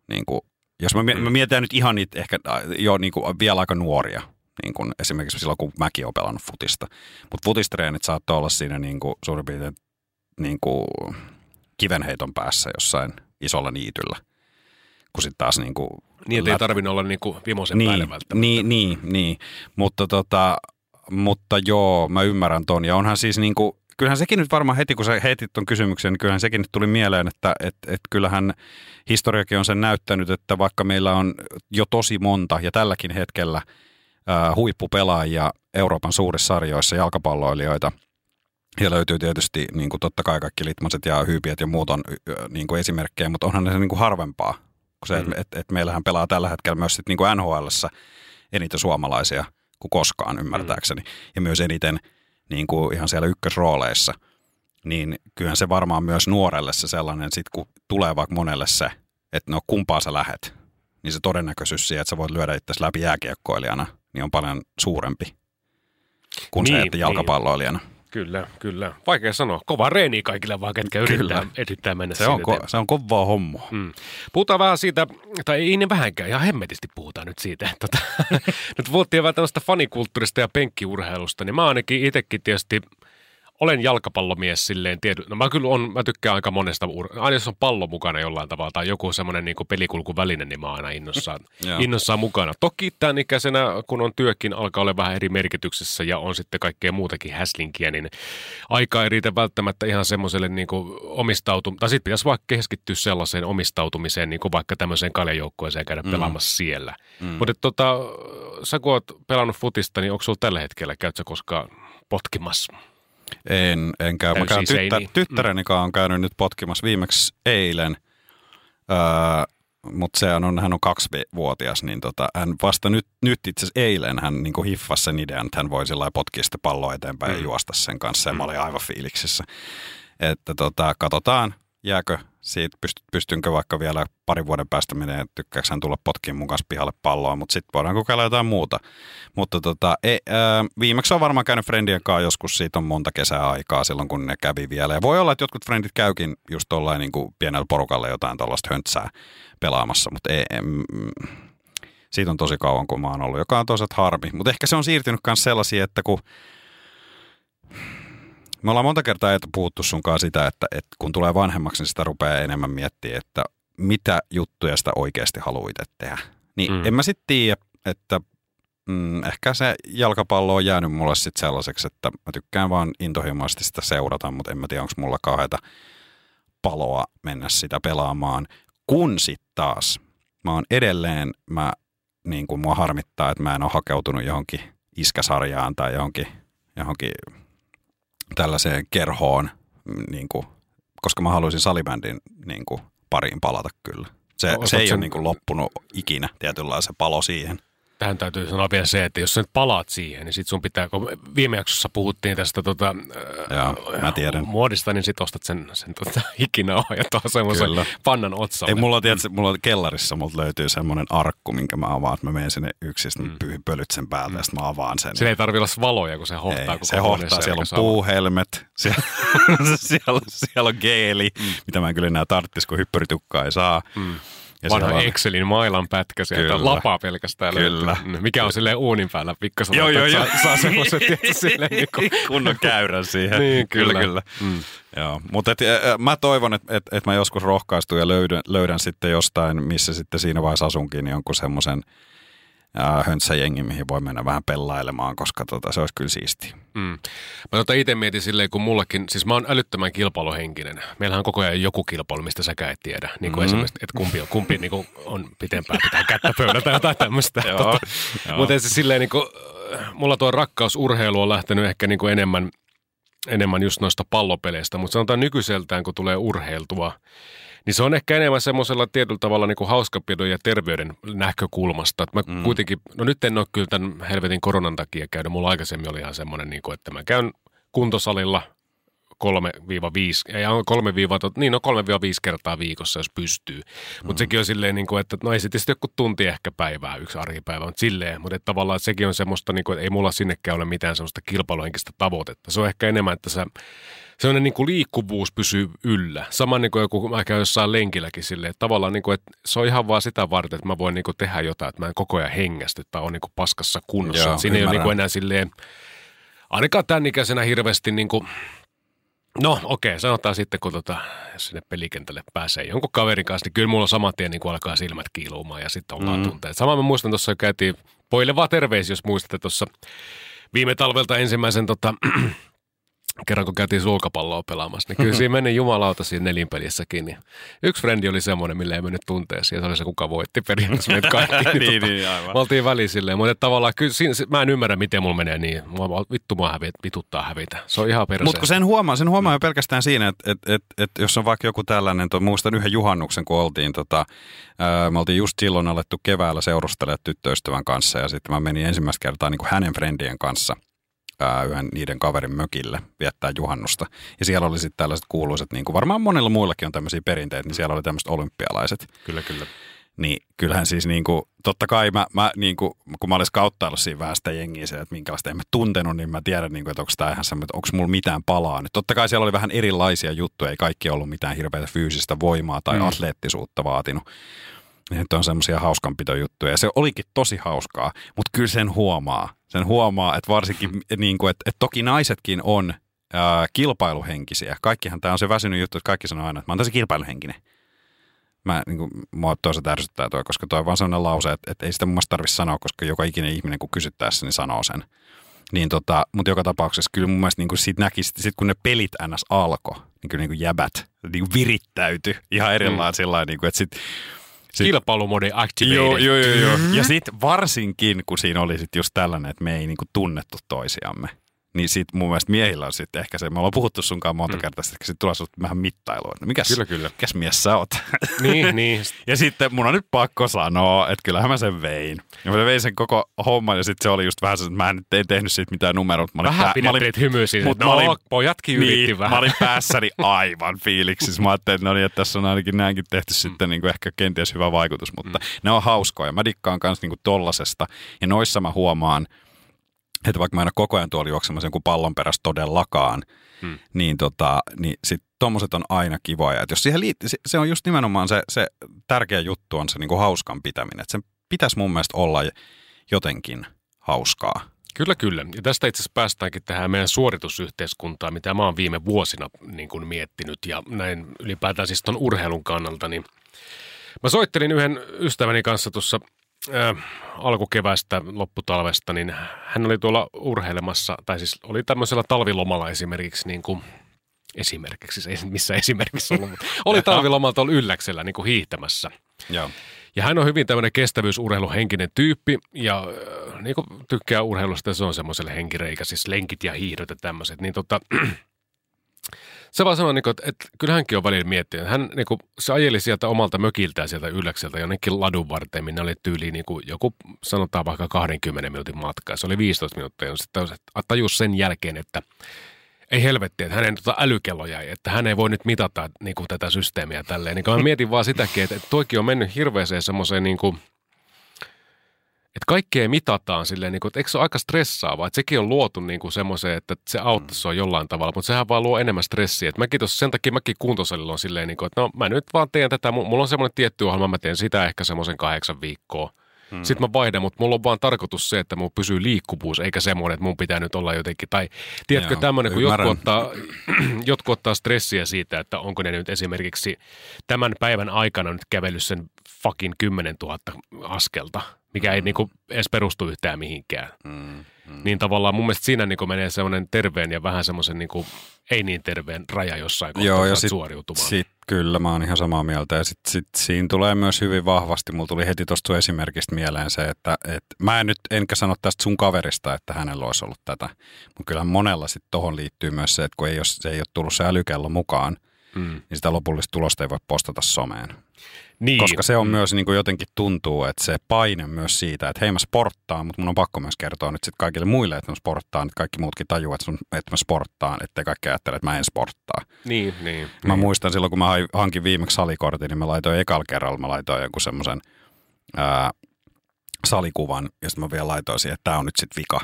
Niin kuin, jos mä, mm. mä mietin nyt ihan niitä ehkä jo niin kuin vielä aika nuoria, niin kuin esimerkiksi silloin, kun mäkin olen pelannut futista. Mutta futistreenit saattoi olla siinä niin kuin, suurin piirtein niin kuin kivenheiton päässä jossain isolla niityllä. Kun sitten taas niin kuin niin, että ei tarvinnut olla niin kuin vimosen niin, päälle välttämättä. Niin, niin, niin. Mutta, tota, mutta joo, mä ymmärrän ton. Ja onhan siis niin kuin, kyllähän sekin nyt varmaan heti, kun sä heitit ton kysymyksen, niin kyllähän sekin nyt tuli mieleen, että et, et kyllähän historiakin on sen näyttänyt, että vaikka meillä on jo tosi monta ja tälläkin hetkellä ää, huippupelaajia Euroopan suurissa sarjoissa, jalkapalloilijoita, ja löytyy tietysti niin kuin totta kai kaikki litmaset ja hyypiet ja muut on niin kuin esimerkkejä, mutta onhan ne niin kuin harvempaa kuin se, mm. että et, et meillähän pelaa tällä hetkellä myös sit niin kuin NHLssä eniten suomalaisia kuin koskaan ymmärtääkseni. Mm. Ja myös eniten niin kuin ihan siellä ykkösrooleissa. Niin kyllähän se varmaan myös nuorelle se sellainen, sit kun tulee vaikka monelle se, että no kumpaa sä lähet, niin se todennäköisyys siihen, että sä voit lyödä itse läpi jääkiekkoilijana, niin on paljon suurempi kuin niin, se, että jalkapalloilijana. Niin. Kyllä, kyllä. Vaikea sanoa. Kova reeni kaikille vaan, ketkä yrittää, yrittää mennä se on, ko- se on kovaa homma. Mm. Puhutaan vähän siitä, tai ei ne vähänkään, ihan hemmetisti puhutaan nyt siitä. Tota, nyt puhuttiin vähän tällaista fanikulttuurista ja penkkiurheilusta, niin mä ainakin itsekin tietysti – olen jalkapallomies silleen, tiety, no mä kyllä on, mä tykkään aika monesta, aina jos on pallo mukana jollain tavalla tai joku semmoinen niin pelikulkuväline, niin mä oon aina innossaan, innossaan mukana. Toki tämän ikäisenä, kun on työkin, alkaa olla vähän eri merkityksessä ja on sitten kaikkea muutakin häslinkiä, niin aika ei riitä välttämättä ihan semmoiselle niin omistautumiseen, tai sitten pitäisi vaikka keskittyä sellaiseen omistautumiseen, niin kuin vaikka tämmöiseen kaljajoukkueeseen ja käydä mm. pelaamassa siellä. Mm. Mutta tota, sä kun oot pelannut futista, niin onko sulla tällä hetkellä, käyt sä koskaan potkimassa? En, en käy. Mä käyn tyttä, niin. tyttäreni kanssa on käynyt nyt potkimassa viimeksi eilen, öö, mutta se on, hän on kaksivuotias, niin tota, hän vasta nyt, nyt itse asiassa eilen hän niin hiffasi sen idean, että hän voi sillä potkia sitä palloa eteenpäin mm. ja juosta sen kanssa. Ja mm. mä olin aivan fiiliksissä. Että tota, katsotaan, jääkö siitä, pystynkö vaikka vielä parin vuoden päästä menee, tykkääkö hän tulla potkiin mun kanssa pihalle palloa, mutta sitten voidaan kokeilla jotain muuta. Mutta tota, e, ää, viimeksi on varmaan käynyt friendien kanssa joskus, siitä on monta kesää aikaa silloin, kun ne kävi vielä. Ja voi olla, että jotkut friendit käykin just tollain niin pienellä porukalla jotain tuollaista höntsää pelaamassa, mutta ei, em, siitä on tosi kauan, kun mä oon ollut, joka on toisaalta harmi. Mutta ehkä se on siirtynyt myös sellaisia, että kun me ollaan monta kertaa puhuttu sunkaan sitä, että, että kun tulee vanhemmaksi, niin sitä rupeaa enemmän miettimään, että mitä juttuja sitä oikeasti haluit tehdä. Niin mm. en mä sitten tiedä, että mm, ehkä se jalkapallo on jäänyt mulle sitten sellaiseksi, että mä tykkään vaan intohimoisesti sitä seurata, mutta en mä tiedä, onko mulla kauheata paloa mennä sitä pelaamaan. Kun sitten taas mä oon edelleen, mä, niin kuin mua harmittaa, että mä en ole hakeutunut johonkin iskäsarjaan tai johonkin, johonkin tällaiseen kerhoon, niin kuin, koska mä haluaisin salibändin niin kuin, pariin palata kyllä. Se, se ei sen... ole niin kuin, loppunut ikinä tietynlainen palo siihen tähän täytyy sanoa vielä se, että jos sä nyt palaat siihen, niin sit sun pitää, kun viime jaksossa puhuttiin tästä tota, Joo, mä tiedän. muodista, niin sit ostat sen, sen tota, hikinauhan ja tuo semmoisen pannan otsalle. Ei, mulla on, tietysti, mulla on kellarissa, multa löytyy semmoinen arkku, minkä mä avaan, että mä menen sinne yksin, sitten mm. pyyhin pölyt sen päältä ja sitten mä avaan sen. Siinä ei tarvi olla valoja, kun se hohtaa. Ei, se hohtaa, siellä on puuhelmet, siellä, siellä, siellä on geeli, mm. mitä mä en kyllä enää tarttis, kun hyppyritukkaa ei saa. Mm. Ja Vanha on... Excelin mailan pätkä sieltä, Kyllä. lapaa pelkästään Kyllä. löytyy. Mikä on silleen uunin päällä pikkasen, joo, joo, joo. saa, saa semmoisen silleen niin kuin... kunnon käyrän siihen. niin, kyllä. kyllä. kyllä. Mm. Joo, mutta et, mä toivon, että et, et mä joskus rohkaistun ja löydän, löydän sitten jostain, missä sitten siinä vaiheessa asunkin, niin jonkun semmoisen – höntsäjengi, mihin voi mennä vähän pellailemaan, koska tota, se olisi kyllä siisti. Mm. Mä tota itse mietin silleen, kun mullakin, siis mä oon älyttömän kilpailuhenkinen. Meillähän on koko ajan joku kilpailu, mistä säkään et tiedä. Niin kuin mm. esimerkiksi, että kumpi on, kumpi niin kuin on pitempään pitää kättä pöydällä tai jotain tämmöistä. tota, mutta se silleen, niin kuin, mulla tuo rakkausurheilu on lähtenyt ehkä niin kuin enemmän enemmän just noista pallopeleistä, mutta sanotaan nykyiseltään, kun tulee urheiltua, niin se on ehkä enemmän semmoisella tietyllä tavalla niin kuin hauskapidon ja terveyden näkökulmasta. Että mä mm. kuitenkin, no nyt en ole kyllä tämän helvetin koronan takia käynyt. Mulla aikaisemmin oli ihan semmoinen, niin kuin, että mä käyn kuntosalilla 3-5, ei 3 niin no 3-5 kertaa viikossa, jos pystyy. Mutta mm. sekin on silleen, niin kuin, että no ei se tietysti joku tunti ehkä päivää, yksi arkipäivä, mutta silleen, mutta että tavallaan sekin on semmoista, niin kuin, että ei mulla sinnekään ole mitään semmoista kilpailuhenkistä tavoitetta. Se on ehkä enemmän, että sä sellainen niin kuin liikkuvuus pysyy yllä. Sama niin kuin joku, mä käyn jossain lenkilläkin silleen, että tavallaan niin kuin, että se on ihan vaan sitä varten, että mä voin niin kuin tehdä jotain, että mä en koko ajan hengästy tai on niin kuin paskassa kunnossa. Joo, Siinä ei ole niin kuin enää silleen, ainakaan tämän ikäisenä hirveästi niin kuin, No okei, okay, sanotaan sitten, kun tota, jos sinne pelikentälle pääsee jonkun kaverin kanssa, niin kyllä mulla on saman tien niin kuin alkaa silmät kiiluumaan ja sitten ollaan mm. tunteet. Sama mä muistan tuossa, käytiin, poille vaan terveisiä, jos muistatte tuossa viime talvelta ensimmäisen tota, kerran kun käytiin sulkapalloa pelaamassa, niin kyllä siinä meni jumalauta siinä nelinpelissäkin. Niin yksi frendi oli semmoinen, millä ei mennyt tunteeseen, ja se oli se, kuka voitti periaatteessa meitä kaikki. niin, niin, tota, niin, aivan. Me oltiin väliin silleen, mutta tavallaan kyllä siinä, mä en ymmärrä, miten mulla menee niin. Mua, vittu mua hävitä, vituttaa hävitä. Se on ihan perse. Mutta sen huomaa, sen huomaa jo pelkästään siinä, että et, et, et, jos on vaikka joku tällainen, to, muistan yhden juhannuksen, kun oltiin, tota, ää, me oltiin just silloin alettu keväällä seurustelemaan tyttöystävän kanssa, ja sitten mä menin ensimmäistä kertaa niin kuin hänen friendien kanssa – ää, yhden niiden kaverin mökille viettää juhannusta. Ja siellä oli sitten tällaiset kuuluiset, niin kuin varmaan monilla muillakin on tämmöisiä perinteitä, niin siellä oli tämmöiset olympialaiset. Kyllä, kyllä. Niin kyllähän siis niin kuin, totta kai mä, mä niin kuin, kun mä olisin kauttaillut siinä vähän sitä jengiä se, että minkälaista en mä tuntenut, niin mä tiedän, niin kuin, että onko tämä ihan semmoinen, että onko mulla mitään palaa. Nyt totta kai siellä oli vähän erilaisia juttuja, ei kaikki ollut mitään hirveätä fyysistä voimaa tai mm. atleettisuutta vaatinut. Niin on semmoisia hauskanpitojuttuja. Ja se olikin tosi hauskaa, mutta kyllä sen huomaa. Sen huomaa, että varsinkin, niin kuin, että, että toki naisetkin on ää, kilpailuhenkisiä. Kaikkihan tämä on se väsynyt juttu, että kaikki sanoo aina, että mä oon tosi kilpailuhenkinen. Mä, niin kuin, mua toisaalta ärsyttää toi, koska toi on vaan sellainen lause, että, että ei sitä mun mielestä tarvitse sanoa, koska joka ikinen ihminen, kun kysyttäessä, niin sanoo sen. Niin tota, mutta joka tapauksessa kyllä mun mielestä niin kuin siitä näki, sit kun ne pelit ns. alkoi, niin kyllä niin kuin jäbät niin kuin virittäytyi ihan mm. sillä niin kuin, että sit, Sit, Kilpailumodi activated. Joo, joo, joo. joo. Ja sitten varsinkin, kun siinä oli sit just tällainen, että me ei niinku tunnettu toisiamme niin sit mun mielestä miehillä on sitten ehkä se, me ollaan puhuttu sunkaan monta mm. kertaa, että sitten tulee sinulta vähän mittailua. No mikäs, kyllä, kyllä. mikäs mies sä oot? Niin, niin. ja sitten mun on nyt pakko sanoa, että kyllähän mä sen vein. Ja mä vein sen koko homman ja sitten se oli just vähän se, että mä en, en tehnyt siitä mitään numeroa. Mä vähän pää, pidettiin hymyä siinä, mutta no, olin, pojatkin niin, vähän. Mä olin päässäni aivan fiiliksissä. Mä ajattelin, että, no niin, että tässä on ainakin näinkin tehty mm. sitten niin kuin ehkä kenties hyvä vaikutus, mutta mm. ne on hauskoja. Mä dikkaan kanssa niin kuin tollasesta ja noissa mä huomaan – että vaikka mä en ole koko ajan tuolla juoksemassa jonkun pallon perässä todellakaan, hmm. niin, tota, niin sitten tuommoiset on aina kivoja. Et jos siihen liittyy, se, se on just nimenomaan se, se tärkeä juttu on se niin kuin hauskan pitäminen. Että sen pitäisi mun mielestä olla jotenkin hauskaa. Kyllä, kyllä. Ja tästä itse asiassa päästäänkin tähän meidän suoritusyhteiskuntaan, mitä mä oon viime vuosina niin kuin miettinyt ja näin ylipäätään siis ton urheilun kannalta. Niin mä soittelin yhden ystäväni kanssa tuossa äh, alkukevästä, lopputalvesta, niin hän oli tuolla urheilemassa, tai siis oli tämmöisellä talvilomalla esimerkiksi, niin kuin, esimerkiksi, ei missä esimerkiksi ollut, mutta oli talvilomalla tuolla Ylläksellä niin kuin hiihtämässä. Joo. Ja hän on hyvin tämmöinen kestävyysurheiluhenkinen tyyppi ja äh, niin kuin tykkää urheilusta, se on semmoiselle henkireikä, siis lenkit ja hiihdot ja tämmöiset. Niin tota, se vaan sanoi, niin että, että kyllä hänkin on välillä miettinyt. Hän niin kuin, se ajeli sieltä omalta mökiltään sieltä ylläkseltä jonnekin ladun varteen, minne oli tyyli niin kuin joku, sanotaan vaikka 20 minuutin matka. Se oli 15 minuuttia. Ja sitten tajus sen jälkeen, että ei helvetti, että hänen tota älykello jäi, että hän ei voi nyt mitata niin kuin, tätä systeemiä tälleen. Niin mä mietin vaan sitäkin, että, että toikin on mennyt hirveäseen semmoiseen niin kuin – että kaikkea mitataan silleen, niin kuin, että eikö se ole aika stressaavaa, että sekin on luotu niin kuin semmoiseen, että se auttaisi on jollain tavalla, mutta sehän vaan luo enemmän stressiä. Että mäkin tossa, sen takia mäkin kuntosalilla on silleen, niin kuin, että no mä nyt vaan teen tätä, mulla on semmoinen tietty ohjelma, mä teen sitä ehkä semmoisen kahdeksan viikkoa. Hmm. Sitten mä vaihdan, mutta mulla on vaan tarkoitus se, että mun pysyy liikkuvuus, eikä semmoinen, että mun pitää nyt olla jotenkin. Tai tiedätkö tämmöinen, kun jotkut ottaa, jotkut ottaa stressiä siitä, että onko ne nyt esimerkiksi tämän päivän aikana nyt kävellyt sen fucking 10 000 askelta mikä ei niin kuin edes perustu yhtään mihinkään. Mm, mm. Niin tavallaan mun mielestä siinä niin kuin menee semmoinen terveen ja vähän semmoisen niin kuin ei niin terveen raja jossain kohtaa Joo, ja sit- suoriutumaan. Sit, kyllä, mä oon ihan samaa mieltä. Ja sit, sit, siinä tulee myös hyvin vahvasti, mulla tuli heti tuosta sun esimerkistä mieleen se, että et, mä en nyt enkä sano tästä sun kaverista, että hänellä olisi ollut tätä. Mutta kyllähän monella sitten tohon liittyy myös se, että kun ei ole, se ei ole tullut se älykello mukaan, mm. niin sitä lopullista tulosta ei voi postata someen. Niin. Koska se on myös niin kuin jotenkin tuntuu, että se paine myös siitä, että hei mä sporttaan, mutta mun on pakko myös kertoa nyt sitten kaikille muille, että mä sporttaan, että kaikki muutkin tajuaa, että, sun, että mä sporttaan, ettei kaikki ajattele, että mä en sporttaa. Niin, niin. Mä niin. muistan silloin, kun mä hankin viimeksi salikortin, niin mä laitoin ekalla kerralla, mä laitoin joku semmoisen salikuvan, ja sitten mä vielä laitoin siihen, että tää on nyt sit vika.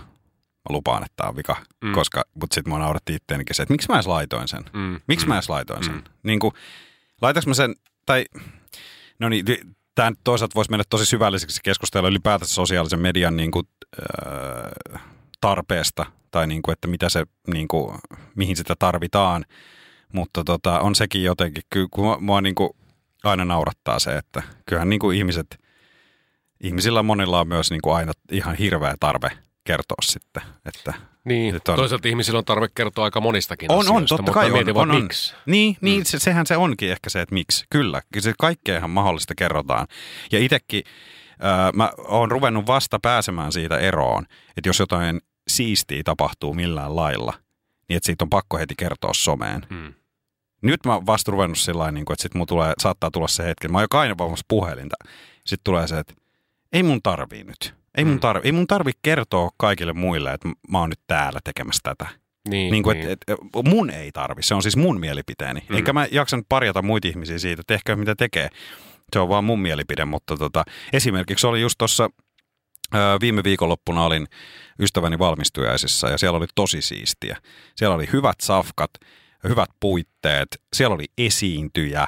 Mä lupaan, että tää on vika, Mm. mm. koska, mutta sitten mä nauratti itteenikin se, että miksi mä edes laitoin sen? Mm. Miksi mm. mä edes laitoin sen? Mm. Niin kuin, mä sen, tai no niin, tämä toisaalta voisi mennä tosi syvälliseksi keskustella ylipäätänsä sosiaalisen median niin kuin, äh, tarpeesta, tai niin kuin, että mitä se, niin kuin, mihin sitä tarvitaan. Mutta tota, on sekin jotenkin, kun mua niin kuin aina naurattaa se, että kyllähän niin kuin ihmiset, ihmisillä monilla on myös niin kuin aina ihan hirveä tarve kertoa sitten, että Niin, Nyt on- toisaalta ihmisillä on tarve kertoa aika monistakin On, on, asioista, totta mutta kai on, on, on. miksi. Niin, niin se, sehän se onkin ehkä se, että miksi. Kyllä, se kaikkeenhan mahdollista kerrotaan. Ja itsekin äh, mä oon ruvennut vasta pääsemään siitä eroon, että jos jotain siistiä tapahtuu millään lailla, niin että siitä on pakko heti kertoa someen. Mm. Nyt mä oon vasta ruvennut sillä lailla, niin että sit mun tulee, saattaa tulla se hetki, mä oon jo kainavaamassa puhelinta. Sitten tulee se, että ei mun tarvii nyt. Ei mun, Mm. tarvi, ei mun tarvi kertoa kaikille muille, että mä oon nyt täällä tekemässä tätä. Niin, Niin kuin, niin. et, et, mun ei tarvi, se on siis mun mielipiteeni. Mm. Enkä mä jaksan parjata muita ihmisiä siitä, että tehkää mitä tekee. Se on vaan mun mielipide, mutta tota, esimerkiksi oli just tuossa viime viikonloppuna olin ystäväni valmistujaisissa ja siellä oli tosi siistiä. Siellä oli hyvät safkat, hyvät puitteet, siellä oli esiintyjä,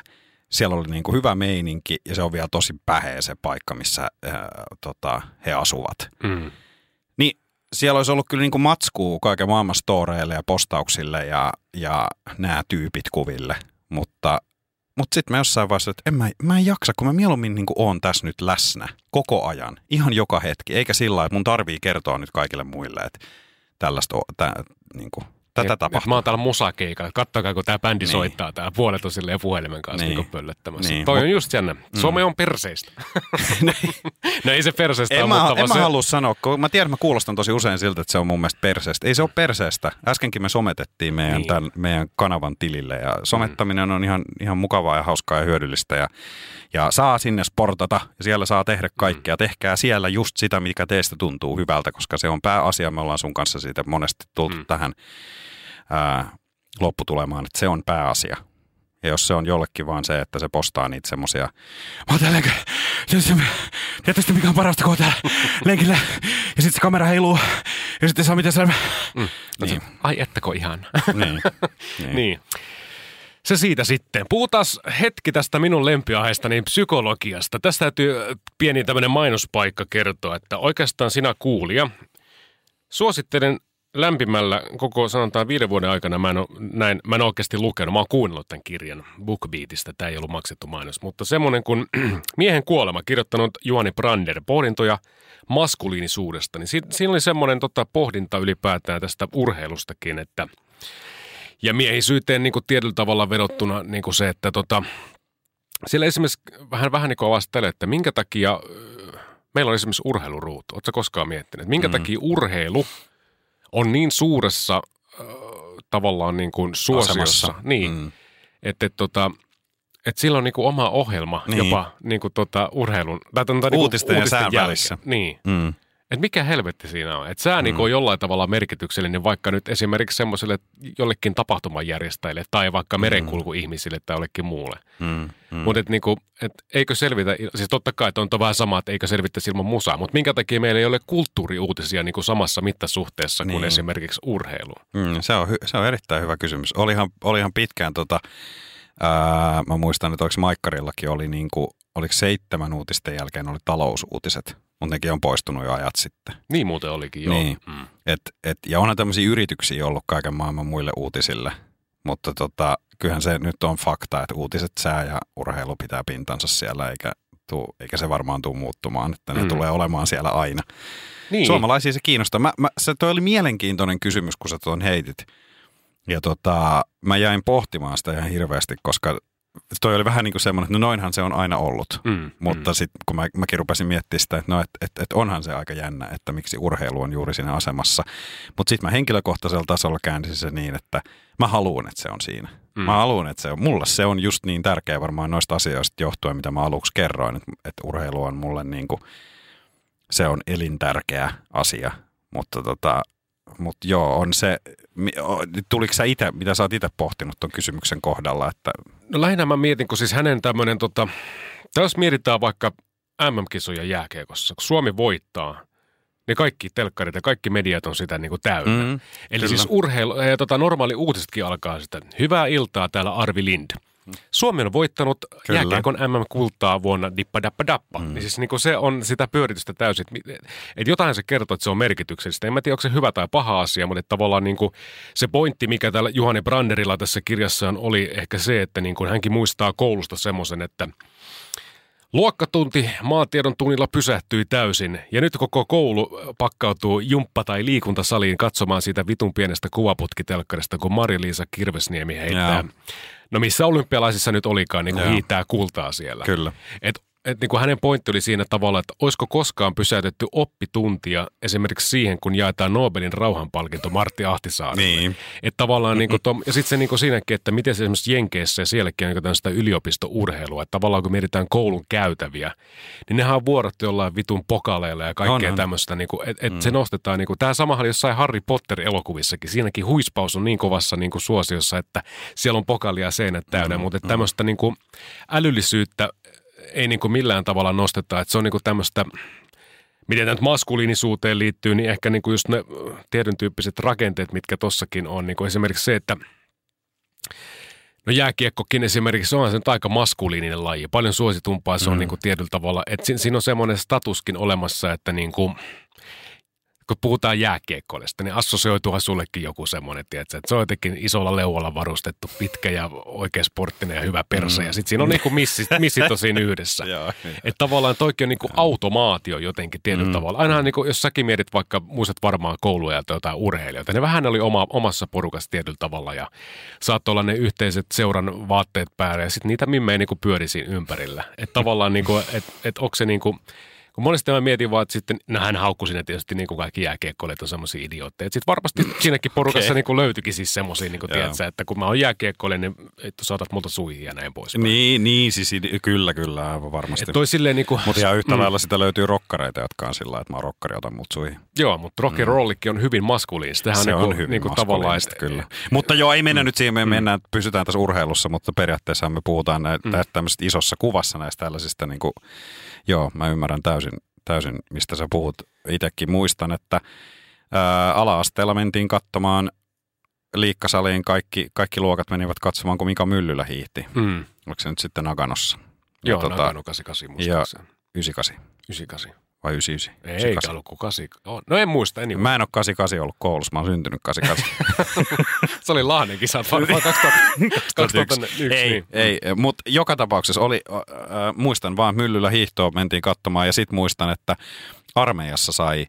siellä oli niin kuin hyvä meininki ja se on vielä tosi päheä se paikka, missä ää, tota, he asuvat. Mm. Niin siellä olisi ollut kyllä niin kuin matskuu kaiken maailman storeille ja postauksille ja, ja nämä tyypit kuville, mutta, mutta sitten mä jossain vaiheessa, että en mä, mä en jaksa, kun mä mieluummin niin oon tässä nyt läsnä koko ajan, ihan joka hetki, eikä sillä lailla, että mun tarvii kertoa nyt kaikille muille, että tällaista, tä, niin kuin, tätä tapahtuu. Mä oon täällä musakeikalla. Kattokaa, kun tämä bändi Niin. soittaa täällä puolet on silleen puhelimen kanssa niin. Niin. niin pöllöttämässä. Niin. Toi on just jännä. Some on perseistä. no ei se perseistä En ole, mä, mutta en vaan mä se... halua sanoa, kun mä tiedän, että mä kuulostan tosi usein siltä, että se on mun mielestä perseestä. Ei se ole perseestä. Äskenkin me sometettiin meidän, Niin. niin. tämän, meidän kanavan tilille ja somettaminen on ihan, ihan mukavaa ja hauskaa ja hyödyllistä ja, ja saa sinne sportata ja siellä saa tehdä kaikkea. Tehkää siellä just sitä, mikä teistä tuntuu hyvältä, koska se on pääasia. Me ollaan sun kanssa siitä monesti tultu Mm. mm. tähän ää, lopputulemaan, että se on pääasia. Ja jos se on jollekin vaan se, että se postaa niitä semmosia, mä oon täällä, tietysti mikä on parasta, kun täällä lenkillä, ja sitten se kamera heiluu, ja sitten saa miten se... Mm. Niin, Ai ettäkö ihan. niin, niin. niin. Se siitä sitten. Puhutaan hetki tästä minun lempiaiheesta, niin psykologiasta. Tästä täytyy pieni tämmöinen mainospaikka kertoa, että oikeastaan sinä kuulija, suosittelen lämpimällä koko sanotaan viiden vuoden aikana, mä en, ole, näin, mä en oikeasti lukenut, mä oon kuunnellut tämän kirjan BookBeatista, tämä ei ollut maksettu mainos, mutta semmoinen kuin Miehen kuolema, kirjoittanut Juani Brander, pohdintoja maskuliinisuudesta, niin si- siinä oli semmoinen tota, pohdinta ylipäätään tästä urheilustakin, että ja miehisyyteen niin kuin tietyllä tavalla vedottuna niin kuin se, että tota, siellä esimerkiksi vähän, vähän niin kuin avasi tälle, että minkä takia meillä on esimerkiksi urheiluruutu. Oletko koskaan miettinyt, että minkä. Mm. takia urheilu on niin suuressa ö, tavallaan niin kuin suosiossa. Asemassa. Niin, mm. että et, tota, et sillä on niin kuin oma ohjelma niin. Jopa niin kuin tota urheilun. Tai, tai, niin Uutisten ja sään välissä. Niin. Mm. Että mikä helvetti siinä on? Että sää mm. niin on jollain tavalla merkityksellinen vaikka nyt esimerkiksi semmoiselle jollekin tapahtumanjärjestäjille tai vaikka merenkulkuihmisille tai jollekin muulle. Mm. Mm. Mm. Mutta et niinku, et eikö selvitä, siis totta kai että on to vähän sama, että eikö selvittäisi ilman musaa, mutta minkä takia meillä ei ole kulttuuriuutisia niinku samassa mittasuhteessa kuin Niin. esimerkiksi urheilu? Mm, se, on, hy- se on erittäin hyvä kysymys. Olihan, olihan pitkään, tota, ää, mä muistan, että oliko Maikkarillakin oli, niin kuin, oliko seitsemän uutisten jälkeen oli talousuutiset, mutta nekin on poistunut jo ajat sitten. Niin muuten olikin, joo. Niin. Mm. Et, et, ja onhan tämmöisiä yrityksiä ollut kaiken maailman muille uutisille, mutta tota, kyllähän se nyt on fakta, että uutiset, sää ja urheilu pitää pintansa siellä, eikä tuu, eikä se varmaan tule muuttumaan, että ne Mm. tulee olemaan siellä aina. Niin. Suomalaisia se kiinnostaa. Mä, mä, se toi oli mielenkiintoinen kysymys, kun sä tuon heitit. Ja tota, mä jäin pohtimaan sitä ihan hirveästi, koska toi oli vähän niin kuin semmoinen, että no noinhan se on aina ollut. Mm, Mutta mm. sitten kun mä, mäkin rupesin miettimään sitä, että no et, et, et onhan se aika jännä, että miksi urheilu on juuri siinä asemassa. Mutta sitten mä henkilökohtaisella tasolla käänsin se niin, että mä haluan, että se on siinä. Mm. Mä haluan, että se on. Mulle se on just niin tärkeä varmaan noista asioista johtuen, mitä mä aluksi kerroin, että, että urheilu on mulle niin kuin, se on elintärkeä asia. Mutta tota, mut joo, on se, tuliko sä itse, mitä sä oot itse pohtinut tuon kysymyksen kohdalla, että No lähinnä mä mietin, kun siis hänen tämmöinen, tota, jos mietitään vaikka MM-kisoja jääkiekossa, kun Suomi voittaa, niin kaikki telkkarit ja kaikki mediat on sitä niin kuin täynnä. Mm, Eli kyllä. siis urheilu, ja tota, normaali uutisetkin alkaa sitä. Hyvää iltaa täällä Arvi Lind. Suomi on voittanut. Kyllä. jääkiekon MM-kultaa vuonna dippa dappa dappa. Mm. Niin siis niin se on sitä pyöritystä täysin. Et jotain se kertoo, että se on merkityksellistä. En mä tiedä, onko se hyvä tai paha asia, mutta tavallaan niin kuin se pointti, mikä täällä Juhani Branderilla tässä kirjassaan oli ehkä se, että niin kuin hänkin muistaa koulusta semmoisen, että Luokkatunti maatiedon tunnilla pysähtyi täysin ja nyt koko koulu pakkautuu jumppa- tai liikuntasaliin katsomaan siitä vitun pienestä kuvaputkitelkkarista, kun Mari-Liisa Kirvesniemi heittää. Joo. No missä olympialaisissa nyt olikaan, niin kuin hiitää kultaa siellä. kyllä. Et, et niin kuin hänen pointti oli siinä tavalla, että olisiko koskaan pysäytetty oppituntia esimerkiksi siihen, kun jaetaan Nobelin rauhanpalkinto Martti Ahtisaarelle. Niin. Että tavallaan niin kuin tom, ja sitten se niin kuin siinäkin, että miten se esimerkiksi Jenkeissä ja sielläkin on niin tämmöistä yliopistourheilua, että tavallaan kun mietitään koulun käytäviä, niin nehän on vuorottu jollain vitun pokaleilla ja kaikkea On, on. tämmöistä, niin kuin, että et se nostetaan, niin kuin, tämä samahan oli jossain Harry Potter-elokuvissakin, siinäkin huispaus on niin kovassa niin kuin suosiossa, että siellä on pokalia seinät täynnä, mutta että tämmöistä niin kuin älyllisyyttä ei niin kuin millään tavalla nosteta, että se on niin kuin tämmöistä miten tämä nyt maskuliinisuuteen liittyy, niin ehkä niin kuin just ne tietyn tyyppiset rakenteet, mitkä tossakin on. Niin kuin esimerkiksi se, että no jääkiekkokin esimerkiksi onhan se nyt aika maskuliininen laji. Paljon suositumpaa se on Mm. niin kuin tietyllä tavalla. Että siinä, siinä on semmoinen statuskin olemassa, että niin kuin, kun puhutaan jääkiekkoilesta, niin assosioituuhan sullekin joku semmoinen, tiedätkö, että se on jotenkin isolla leualla varustettu, pitkä ja oikein sporttinen ja hyvä perse. Mm. Ja sitten siinä on niin kuin missit, missit on siinä yhdessä. Joo. Että tavallaan toikin on niinku automaatio jotenkin tietyllä mm. tavalla. Ainahan niinku, jos säkin mietit vaikka, muistat varmaan kouluja tai jotain urheilijoita, ne vähän oli oma, omassa porukassa tietyllä tavalla ja saattoi olla ne yhteiset seuran vaatteet päällä ja sitten niitä mimmejä niinku pyöri siinä ympärillä. Että tavallaan niinku, että et onko se niinku, kun monesti mä mietin vaan, että sitten, no hän haukkui siinä tietysti niin kuin kaikki jääkiekkoilijat on semmoisia idiootteja. Sitten varmasti siinäkin porukassa Okei. niin kuin löytyikin siis semmoisia, niin kuin tiedätkö, että kun mä oon jääkiekkoilija, niin että saatat multa suihin ja näin pois. Niin, niin siis kyllä, kyllä, aivan varmasti. Toi silleen niin kuin, Mutta ihan yhtä lailla sitä löytyy rokkareita, jotka on sillä että mä oon rokkari, otan mut suihin. Joo, mutta rock and rollikin on hyvin maskuliinista. Tämähän se on, on niinku, hyvin niinku tavallaan, maskuliinista, että, kyllä. Mutta joo, ei mennä nyt siihen, me mennään, pysytään tässä urheilussa, mutta periaatteessa me puhutaan näitä mm. tämmöisestä isossa kuvassa näistä tällaisista, niin kuin, joo, mä ymmärrän täysin, täysin, mistä sä puhut. Itsekin muistan, että ää, ala-asteella mentiin katsomaan liikkasaliin, kaikki, kaikki luokat menivät katsomaan, kun Mika Myllylä hiihti. Mm. Oliko se nyt sitten Naganossa? Joo, tota, tota, Nagano 88 muistaakseni. 98 98. vai 99? Ei, 98. eikä ollut kuin 8. Oh, no en muista, anyway. Mä en ole 88 ollut koulussa, mä oon syntynyt 88. Se oli Lahden kisat varmaan 2000, 2001. ei, niin. ei mutta joka tapauksessa oli, äh, äh, muistan vaan Myllyllä hiihtoa mentiin katsomaan ja sitten muistan, että armeijassa sai,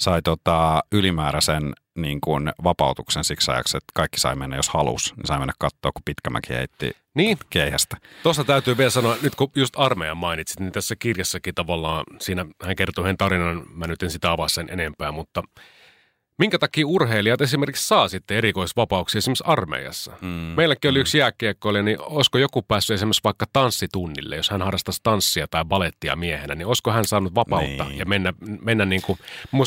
sai tota ylimääräisen niin kuin vapautuksen siksi ajaksi, että kaikki sai mennä, jos halus, niin sai mennä katsoa, kun Pitkämäki heitti Niin, keihästä. tuossa täytyy vielä sanoa, nyt kun just armeijan mainitsit, niin tässä kirjassakin tavallaan, siinä hän kertoo hänen tarinan, mä nyt en sitä avaa sen enempää, mutta minkä takia urheilijat esimerkiksi saa sitten erikoisvapauksia esimerkiksi armeijassa? Mm. Meilläkin oli yksi jääkiekkoilija, niin olisiko joku päässyt esimerkiksi vaikka tanssitunnille, jos hän harrastaisi tanssia tai balettia miehenä, niin olisiko hän saanut vapautta Niin. ja mennä, mennä niin kuin,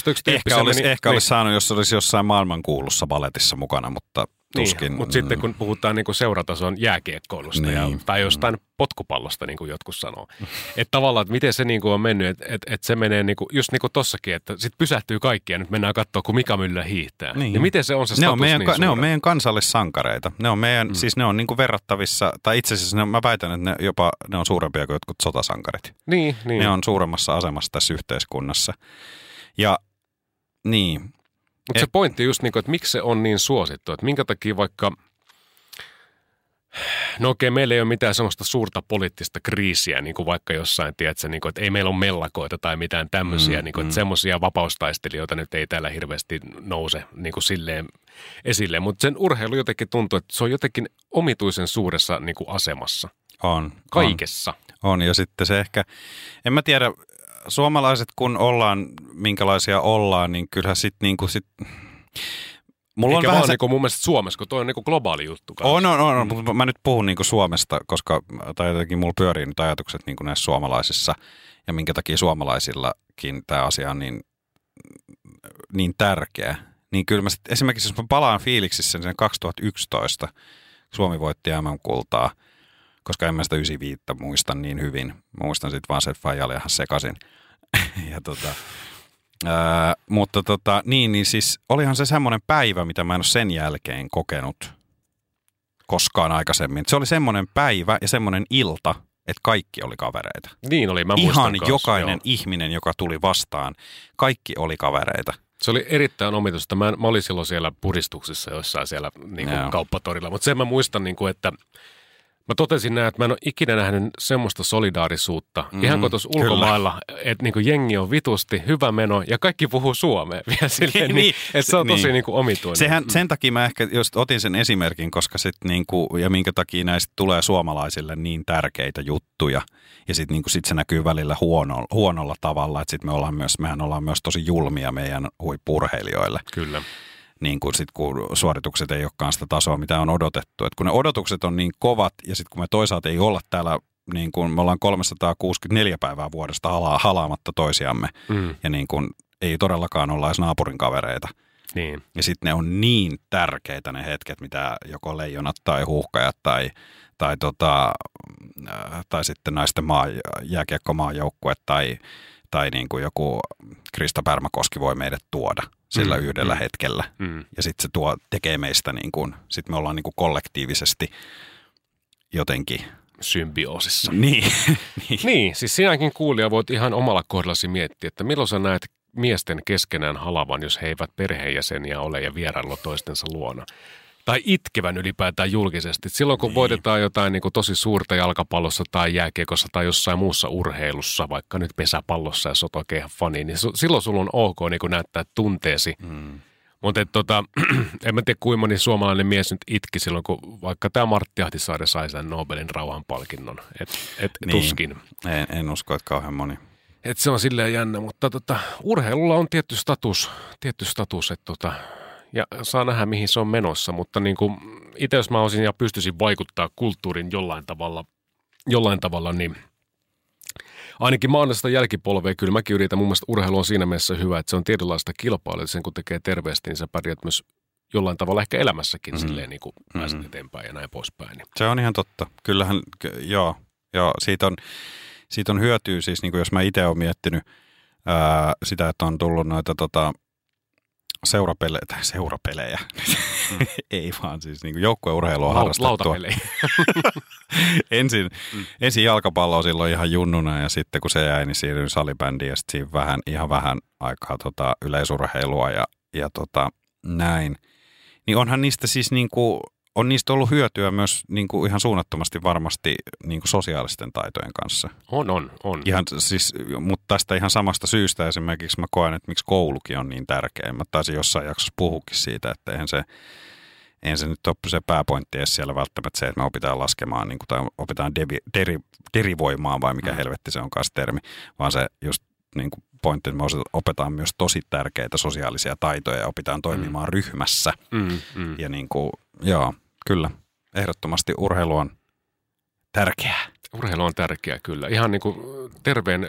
yksi tyyppi Ehkä, olisi, sellainen- ehkä niin, olisi saanut, jos olisi jossain maailmankuulussa baletissa mukana, mutta tuskin. Niin, mutta sitten kun puhutaan niin kuin seuratason jääkiekkoilusta niin. ja, Niin. tai jostain potkupallosta, niin kuin jotkut sanoo. että tavallaan, että miten se niin kuin on mennyt, että et, et se menee niin kuin, just niin kuin tossakin, että sitten pysähtyy kaikki ja nyt mennään katsoa, kun Mika Myllä hiihtää. Niin, niin miten se on se status ne on, meidän, niin ka- ne on meidän kansallissankareita. Ne on meidän, mm. siis ne on niinku verrattavissa, tai itse asiassa ne, mä väitän, että ne jopa ne on suurempia kuin jotkut sotasankarit. Niin, niin. Ne on suuremmassa asemassa tässä yhteiskunnassa. Ja niin, Mutta se pointti just niin kuin, että miksi se on niin suosittu, että minkä takia vaikka No okei, meillä ei ole mitään semmoista suurta poliittista kriisiä, niin kuin vaikka jossain, tiedätkö, niin kuin, että ei meillä ole mellakoita tai mitään tämmöisiä, mm, niin kuin, että mm. semmoisia vapaustaistelijoita nyt ei täällä hirveästi nouse niin kuin silleen esille. Mutta sen urheilu jotenkin tuntuu, että se on jotenkin omituisen suuressa niin kuin asemassa. On. Kaikessa. On. on, ja sitten se ehkä, en mä tiedä, suomalaiset kun ollaan, minkälaisia ollaan, niin kyllähän sitten niin kuin sit, Mulla Eikä on vaan se... niin mun mielestä Suomessa, kun toi on niin globaali juttu. Kanssa. On, on, on, mutta mä nyt puhun niin Suomesta, koska tai jotenkin mulla pyörii nyt ajatukset niin näissä suomalaisissa ja minkä takia suomalaisillakin tämä asia on niin, niin tärkeä. Niin kyllä mä sit, esimerkiksi jos mä palaan fiiliksissä sen 2011, Suomi voitti MM-kultaa, koska en mä sitä 95 muista niin hyvin. Mä muistan sitten vaan se, että Faija ihan sekaisin. ja tota, Ää, mutta tota, niin, niin siis olihan se semmoinen päivä, mitä mä en ole sen jälkeen kokenut koskaan aikaisemmin. Se oli semmoinen päivä ja semmoinen ilta, että kaikki oli kavereita. Niin oli, mä Ihan kanssa, jokainen joo. ihminen, joka tuli vastaan, kaikki oli kavereita. Se oli erittäin omituista. Mä, mä olin silloin siellä puristuksissa jossain siellä niin kuin kauppatorilla, mutta sen mä muistan, niin kuin, että – Mä totesin näin, että mä en ole ikinä nähnyt semmoista solidaarisuutta. Mm, Ihan kuin tuossa ulkomailla, että niin jengi on vitusti, hyvä meno ja kaikki puhuu suomea vielä silleen, niin, niin, että se on tosi niin. niin omituinen. Sehän, sen takia mä ehkä just otin sen esimerkin, koska sit niin kuin, ja minkä takia näistä tulee suomalaisille niin tärkeitä juttuja. Ja sitten niin sit se näkyy välillä huono, huonolla tavalla, että sit me ollaan myös, mehän ollaan myös tosi julmia meidän huippurheilijoille. Kyllä niin kuin sit, kun suoritukset ei olekaan sitä tasoa, mitä on odotettu. Et kun ne odotukset on niin kovat ja sitten kun me toisaalta ei olla täällä, niin kuin me ollaan 364 päivää vuodesta hala, halaamatta toisiamme mm. ja niin kuin ei todellakaan olla edes naapurin kavereita. Niin. Ja sitten ne on niin tärkeitä ne hetket, mitä joko leijonat tai huuhkajat tai, tai, tota, äh, tai sitten naisten maa, jääkiekkomaajoukkue tai, tai niin kuin joku Krista Pärmäkoski voi meidät tuoda – sillä mm, yhdellä mm, hetkellä. Mm. Ja sitten se tuo, tekee meistä, niin kuin, sitten me ollaan niin kuin kollektiivisesti jotenkin symbioosissa. Niin. niin. niin, siis sinäkin kuulija voit ihan omalla kohdallasi miettiä, että milloin sä näet miesten keskenään halavan, jos he eivät perheenjäseniä ole ja vierailla toistensa luona tai itkevän ylipäätään julkisesti. Silloin kun niin. voitetaan jotain niin kuin tosi suurta jalkapallossa tai jääkiekossa tai jossain muussa urheilussa, vaikka nyt pesäpallossa ja sotokeihan fani, niin su- silloin sulla on ok niin kuin näyttää tunteesi. Mm. Mutta tota, en mä tiedä kuinka moni suomalainen mies nyt itki silloin, kun vaikka tämä Martti Ahtisaari sai sen Nobelin rauhanpalkinnon. Et, et niin. tuskin. En, en usko, että kauhean moni. Et se on silleen jännä, mutta tota, urheilulla on tietty status, tietty status että tota, ja saa nähdä, mihin se on menossa, mutta niin kuin itse jos mä olisin ja pystyisin vaikuttaa kulttuurin jollain tavalla, jollain tavalla niin ainakin mä sitä jälkipolvea, kyllä mäkin yritän. Mun mielestä urheilu on siinä mielessä hyvä, että se on tietynlaista kilpailua, sen kun tekee terveesti, niin sä pärjät myös jollain tavalla ehkä elämässäkin mm-hmm. silleen niin kuin pääset mm-hmm. eteenpäin ja näin poispäin. Niin. Se on ihan totta. Kyllähän, joo, joo siitä, on, siitä on hyötyä siis, niin kuin jos mä itse olen miettinyt ää, sitä, että on tullut noita tota, seurapelejä, tai seurapelejä, mm. ei vaan siis niin joukkueurheilua harrastettua. Lautapelejä. ensin, mm. ensin jalkapalloa silloin ihan junnuna ja sitten kun se jäi, niin siirryin salibändiin ja sitten siinä vähän, ihan vähän aikaa tota, yleisurheilua ja, ja tota, näin. Niin onhan niistä siis niin kuin, on niistä ollut hyötyä myös niin kuin ihan suunnattomasti varmasti niin kuin sosiaalisten taitojen kanssa. On, on, on. Ihan, siis, mutta tästä ihan samasta syystä esimerkiksi mä koen, että miksi koulukin on niin tärkeä. Mä taisin jossain jaksossa puhukin siitä, että eihän se, eihän se nyt ole se pääpointti edes siellä välttämättä se, että me opitaan laskemaan niin kuin, tai opitaan devi, deri, derivoimaan vai mikä mm. helvetti se on kanssa termi, vaan se just niin kuin pointti, että me opetaan myös tosi tärkeitä sosiaalisia taitoja ja opitaan toimimaan mm. ryhmässä. Mm, mm. Ja niin kuin, joo, kyllä, ehdottomasti urheilu on tärkeää. Urheilu on tärkeää, kyllä. Ihan niin kuin terveen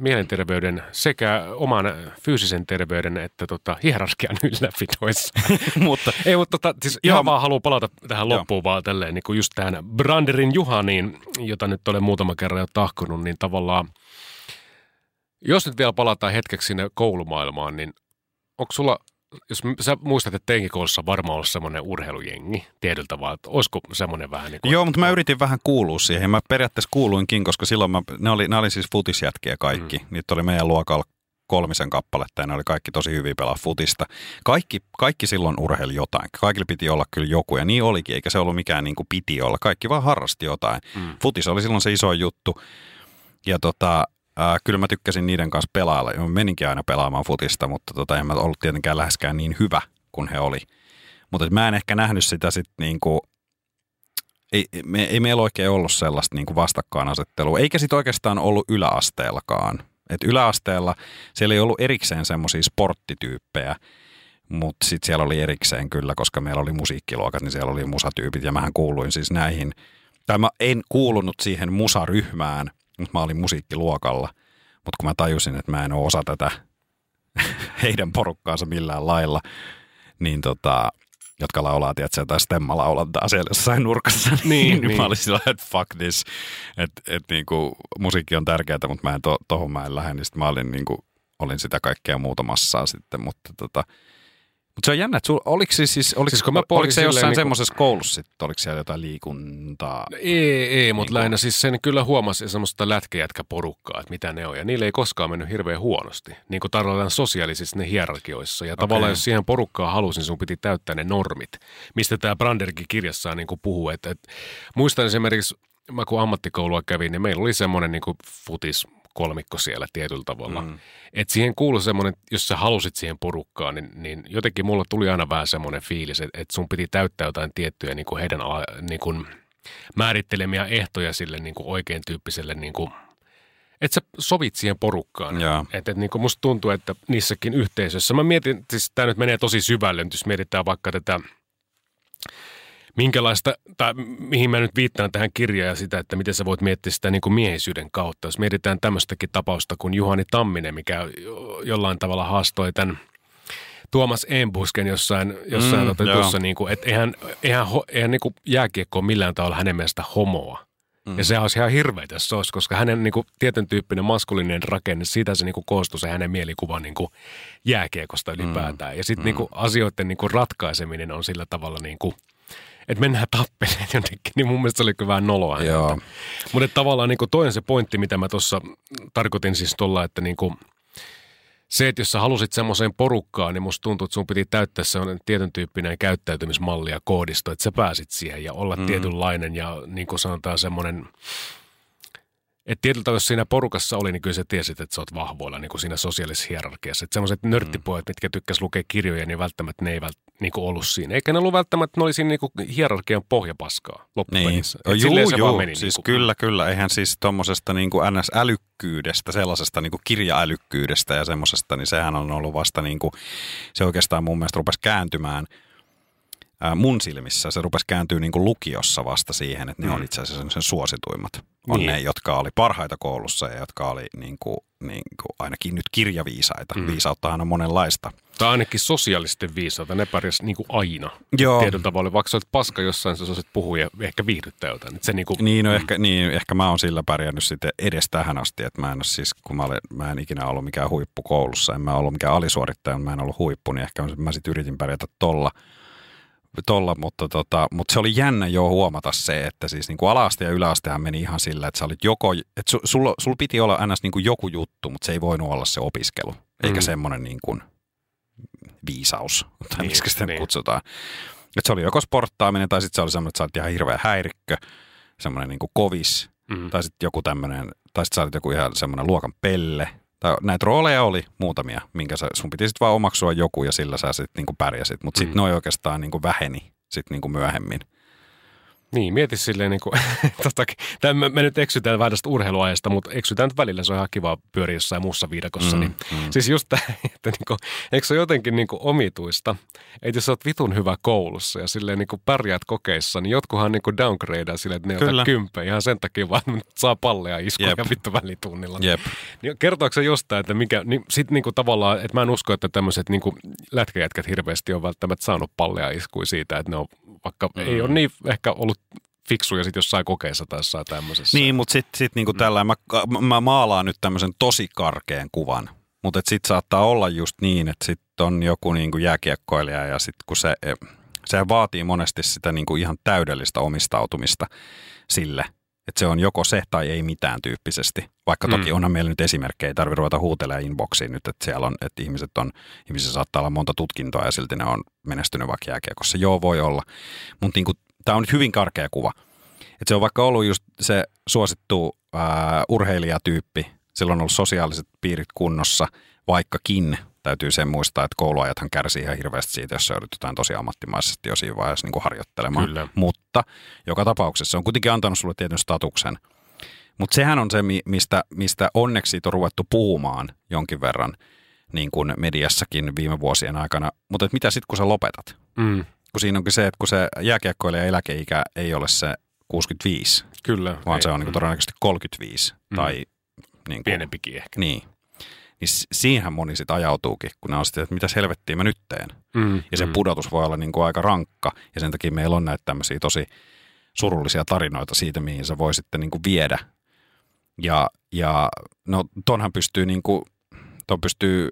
mielenterveyden sekä oman fyysisen terveyden että tota, hierarkian ylläpidoissa. mutta, Ei, mutta tota, siis ihan joo, vaan haluan palata tähän loppuun joo. vaan tälleen, niin kuin just tähän Branderin Juhaniin, jota nyt olen muutama kerran jo tahkonut, niin tavallaan jos nyt vielä palataan hetkeksi sinne koulumaailmaan, niin onko sulla jos sä muistat, että teinkin koulussa varmaan ollut semmoinen urheilujengi tietyllä tavalla, että olisiko semmoinen vähän niin kuin... Joo, mutta mä yritin vähän kuulua siihen. Mä periaatteessa kuuluinkin, koska silloin mä, ne, oli, ne oli siis futisjätkiä kaikki. Mm. Niitä oli meidän luokalla kolmisen kappaletta ja ne oli kaikki tosi hyviä pelaa futista. Kaikki, kaikki silloin urheili jotain. Kaikille piti olla kyllä joku ja niin olikin, eikä se ollut mikään niin kuin piti olla. Kaikki vaan harrasti jotain. Mm. Futis oli silloin se iso juttu. Ja tota, äh, kyllä mä tykkäsin niiden kanssa pelailla. Mä meninkin aina pelaamaan futista, mutta tota, en mä ollut tietenkään läheskään niin hyvä kuin he oli. Mutta mä en ehkä nähnyt sitä sitten niin kuin ei, me, ei meillä oikein ollut sellaista niin kuin vastakkainasettelua, eikä sitten oikeastaan ollut yläasteellakaan. Et yläasteella siellä ei ollut erikseen semmoisia sporttityyppejä, mutta sitten siellä oli erikseen kyllä, koska meillä oli musiikkiluokat, niin siellä oli musatyypit ja mähän kuuluin siis näihin. Tai mä en kuulunut siihen musaryhmään, mutta mä olin musiikkiluokalla. Mutta kun mä tajusin, että mä en ole osa tätä heidän porukkaansa millään lailla, niin tota, jotka laulaa, tiedätkö, tai Stemma laulantaa siellä jossain nurkassa. Niin, niin, niin. mä olin sillä että fuck this. Että et, niinku, musiikki on tärkeää, mutta mä en to, tohon mä en lähde, niin sit mä olin, niinku, olin sitä kaikkea muuta massaa sitten, mutta tota, mutta se on jännä, että sul, oliko, siis, siis, oliko, Siis kun mä oliko pohdin se jossain niinku- semmoisessa koulussa sitten, oliko siellä jotain liikuntaa? Ei, ei mutta Niin lähinnä siis sen kyllä huomasi semmoista lätkäjätkäporukkaa, että mitä ne on. Ja niille ei koskaan mennyt hirveän huonosti. Niin kuin tarkoitan sosiaalisissa ne hierarkioissa. Ja okay. tavallaan jos siihen porukkaan halusin, sun piti täyttää ne normit. Mistä tämä Branderkin kirjassaan niin kuin puhuu. Että, että, muistan esimerkiksi, mä kun ammattikoulua kävin, niin meillä oli semmoinen niin kuin futis kolmikko siellä tietyllä tavalla. Mm. Et siihen kuului semmoinen, jos sä halusit siihen porukkaan, niin, niin jotenkin mulla tuli aina vähän semmoinen fiilis, että, että sun piti täyttää jotain tiettyjä niin kuin heidän niin kuin määrittelemiä ehtoja sille niin kuin oikein tyyppiselle, niin kuin, että sä sovit siihen porukkaan. Joo. Että et, niin kuin musta tuntuu, että niissäkin yhteisöissä, mä mietin, siis tämä nyt menee tosi syvälle, nyt jos mietitään vaikka tätä minkälaista, tai mihin mä nyt viittaan tähän kirjaan ja sitä, että miten sä voit miettiä sitä niin kuin miehisyyden kautta. Jos mietitään tämmöistäkin tapausta kuin Juhani Tamminen, mikä jollain tavalla haastoi tämän Tuomas Embusken jossain, jossain Mm, mm, joo. tuossa, niin kuin, että eihän, eihän, eihän niin kuin jääkiekko ole millään tavalla hänen mielestä homoa. Mm. Ja se olisi ihan hirveätä, jos se olisi, koska hänen niin kuin, tietyn tyyppinen maskuliininen rakenne, siitä se niin kuin, koostui se hänen mielikuva niin kuin, jääkiekosta ylipäätään. Mm. Ja sitten mm. niin kuin, asioiden niin kuin, ratkaiseminen on sillä tavalla, niin kuin, että mennään tappeleen jonnekin, niin mun mielestä se oli kyllä vähän noloa. Joo. Mutta tavallaan niin kuin, toinen se pointti, mitä mä tuossa tarkoitin siis tuolla, että niin kuin, se, että jos sä halusit semmoiseen porukkaan, niin musta tuntuu, että sun piti täyttää sellainen tietyn tyyppinen käyttäytymismalli ja koodisto, että sä pääsit siihen ja olla mm. tietynlainen ja niin kuin sanotaan semmoinen, että tietyllä tavalla, jos siinä porukassa oli, niin kyllä sä tiesit, että sä oot vahvoilla niin kuin siinä sosiaalisessa hierarkiassa. Että semmoiset nörttipojat, mitkä tykkäs lukea kirjoja, niin välttämättä ne ei vält, niin kuin ollut siinä. Eikä ne ollut välttämättä, ne oli siinä niin kuin hierarkian pohjapaskaa Niin, loppupelissä. joo, Et juu, se juu. meni siis niin kuin, kyllä, kyllä. Eihän siis tuommoisesta niin kuin NS-älykkyydestä, sellaisesta niin kuin kirjaälykkyydestä ja semmoisesta, niin sehän on ollut vasta niin kuin, se oikeastaan mun mielestä rupesi kääntymään ää, mun silmissä. Se rupesi kääntyä niin kuin lukiossa vasta siihen, että ne Mm. on itse asiassa sen suosituimmat. On Niin. ne, jotka oli parhaita koulussa ja jotka oli niin kuin, niin kuin ainakin nyt kirjaviisaita. Mm. Viisauttahan on monenlaista. Tai ainakin sosiaalisten viisaita, ne pärjäs niin kuin aina. Joo. Tietyllä tavalla, vaikka sä olet paska jossain, sä osasit puhua ja ehkä viihdyttää jotain. Et se niin kuin, Niin, no ehkä, niin, ehkä mä oon sillä pärjännyt sitten edes tähän asti, että mä en ole siis, kun mä, olen, mä en ikinä ollut mikään huippu koulussa, en mä ollut mikään alisuorittaja, mä en ollut huippu, niin ehkä mä sitten yritin pärjätä tolla, tolla mutta, tota, mutta se oli jännä jo huomata se, että siis niin kuin ala-aste ja yläastehan meni ihan sillä, että sä olit joko, että su, sulla, sulla piti olla ns. Niin kuin joku juttu, mutta se ei voinut olla se opiskelu, eikä Mm. semmoinen niin kuin viisaus, tai Niin, miksi sitä niin. niin. kutsutaan. Että se oli joko sporttaaminen tai sitten se oli semmoinen, että sä olit ihan hirveä häirikkö, semmoinen niin kuin kovis, mm. tai sitten joku tämmöinen, tai sitten sä olit joku ihan semmoinen luokan pelle. Tai näitä rooleja oli muutamia, minkä sä, sun piti sitten vaan omaksua joku ja sillä sä sitten niinku pärjäsit. Mutta sitten Mm. ne oikeastaan niinku väheni sitten niinku myöhemmin. Niin, mieti silleen niin kuin, tostakin, tämän, me, me nyt eksytään vähän tästä urheiluajasta, mutta eksytään nyt välillä, se on ihan kiva pyöriä jossain muussa viidakossa. Mm, niin, mm. Siis just tämä, että niin kuin, eikö se ole jotenkin niin kuin omituista, että jos oot vitun hyvä koulussa ja silleen niin kuin pärjäät kokeissa, niin jotkuhan niin kuin downgradeaa silleen, että ne Kyllä. ottaa kymppejä ihan sen takia vaan, että saa palleja iskuja Jep. vittu välitunnilla. Jep. Niin kertooko se jostain, että mikä, niin sit niinku tavallaan, että mä en usko, että tämmöiset niinku lätkäjätkät hirveästi on välttämättä saanut palleja iskuja siitä, että ne on vaikka, mm. ei ole niin ehkä ollut fiksuja sit jossain kokeessa tai jossain tämmöisessä. Niin, mutta sitten sit niinku tällä mä, mä maalaan nyt tämmöisen tosi karkean kuvan. Mutta sitten saattaa olla just niin, että sitten on joku niinku jääkiekkoilija ja sitten kun se, se vaatii monesti sitä niinku ihan täydellistä omistautumista sille, Että se on joko se tai ei mitään tyyppisesti. Vaikka toki Mm. onhan meillä nyt esimerkkejä, ei tarvitse ruveta huutelemaan inboxiin nyt, että siellä on, että ihmiset on, ihmisissä saattaa olla monta tutkintoa ja silti ne on menestynyt vaikka jääkiekossa. Joo, voi olla. Mutta niinku, tämä on nyt hyvin karkea kuva. Et se on vaikka ollut just se suosittu ää, urheilijatyyppi, silloin on ollut sosiaaliset piirit kunnossa, vaikkakin täytyy sen muistaa, että kouluajathan kärsii ihan hirveästi siitä, jos joudut jotain tosi ammattimaisesti jo siinä vaiheessa niin kuin harjoittelemaan. Kyllä. Mutta joka tapauksessa se on kuitenkin antanut sulle tietyn statuksen. Mutta sehän on se, mi- mistä, mistä onneksi siitä on ruvettu puhumaan jonkin verran niin kuin mediassakin viime vuosien aikana. Mutta et mitä sitten, kun sä lopetat? Mm, Kun siinä onkin se, että kun se jääkiekkoilijan eläkeikä ei ole se 65, kyllä. vaan Ei, se on niin kuin todennäköisesti 35 Mm. tai niin kuin, Pienempikin ehkä. Niin. Niin siihen moni sitten ajautuukin, kun ne on sitten, että mitä helvettiä mä nyt teen. Mm, Ja se mm. pudotus voi olla niin kuin aika rankka, ja sen takia meillä on näitä tämmöisiä tosi surullisia tarinoita siitä, mihin se voi sitten niin kuin viedä. Ja, ja no tonhan pystyy, niin kuin, ton pystyy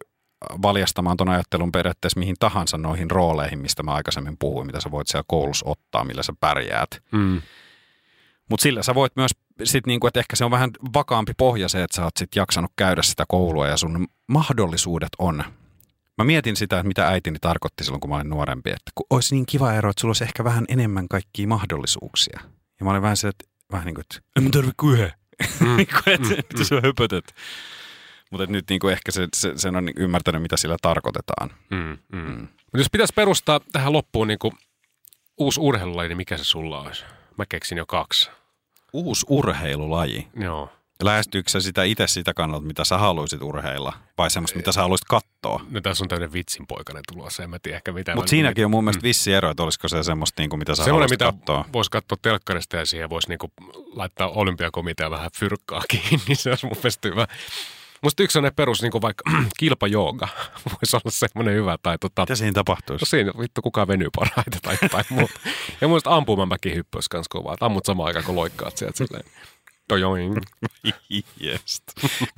valjastamaan ton ajattelun periaatteessa mihin tahansa noihin rooleihin, mistä mä aikaisemmin puhuin, mitä sä voit siellä koulussa ottaa, millä sä pärjäät. Mm, Mutta sillä sä voit myös, sit niinku, että ehkä se on vähän vakaampi pohja se, että sä oot sit jaksanut käydä sitä koulua ja sun mahdollisuudet on. Mä mietin sitä, että mitä äitini tarkoitti silloin, kun mä olin nuorempi, että kun olisi niin kiva ero, että sulla olisi ehkä vähän enemmän kaikkia mahdollisuuksia. Ja mä olin vähän sillä, että vähän niin kuin, että en mä tarvi kuin yhden. Mm, Niin kuin, että mm, sä höpötät. Mutta nyt niin kuin ehkä se, se, sen on ymmärtänyt, mitä sillä tarkoitetaan. mm, mm. Mm. Mutta jos pitäisi perustaa tähän loppuun niin kuin uusi urheilulaji, niin mikä se sulla olisi? Mä keksin jo kaksi. Uusi urheilulaji. Joo. Lähestyykö sä sitä itse sitä kannalta, mitä sä haluaisit urheilla? Vai semmoista, mitä sä haluaisit katsoa? No tässä on tämmöinen vitsinpoikainen tulossa, en mä tiedä ehkä mitä. Mutta siinäkin on mun mielestä vissi ero, että olisiko se semmoista, niin kuin, mitä sä Semmoinen, haluaisit mitä katsoa. voisi katsoa telkkarista ja siihen voisi niinku laittaa olympiakomitea vähän fyrkkaa kiinni, niin se olisi mun mielestä hyvä. Musta yksi sellainen perus, niin kuin vaikka kilpajooga, voisi olla semmoinen hyvä. Tai tota, Mitä siinä tapahtuisi? no siinä vittu kuka venyy parhaiten tai jotain muuta. Ja mun mielestä ampumamäki hyppy olisi kans kovaa. että Ammut samaan aikaan, kun loikkaat sieltä silleen. Tojoing. Yes.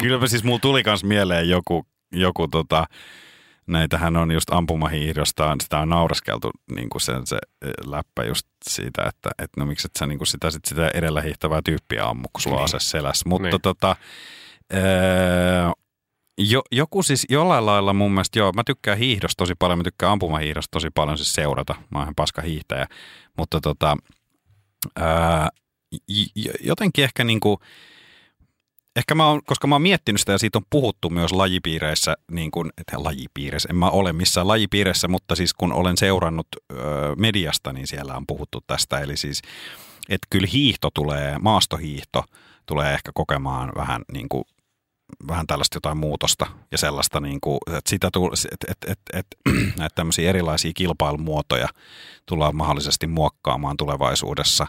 Kylläpä siis mulla tuli kans mieleen joku, joku tota, näitähän on just ampumahiihdosta, sitä on nauraskeltu niin kuin sen, se eh, läppä just siitä, että, että no miksi et sä niin kuin sitä, sit sitä edellä hiihtävää tyyppiä ammu, kun sulla on Niin. ase selässä. Mutta Niin. tota, öö, jo, joku siis jollain lailla mun mielestä, joo, mä tykkään hiihdosta tosi paljon, mä tykkään ampumahiihdosta tosi paljon siis seurata, mä oon ihan paska hiihtäjä, mutta tota, öö, j- j- jotenkin ehkä niinku, ehkä mä oon, koska mä oon miettinyt sitä ja siitä on puhuttu myös lajipiireissä, niin kuin, että lajipiireissä, en mä ole missään lajipiireissä, mutta siis kun olen seurannut ö, mediasta, niin siellä on puhuttu tästä, eli siis, että kyllä hiihto tulee, maastohiihto tulee ehkä kokemaan vähän niin kuin vähän tällaista jotain muutosta ja sellaista, niin kuin, että sitä tul, et, et, et, et, näitä tämmöisiä erilaisia kilpailumuotoja tullaan mahdollisesti muokkaamaan tulevaisuudessa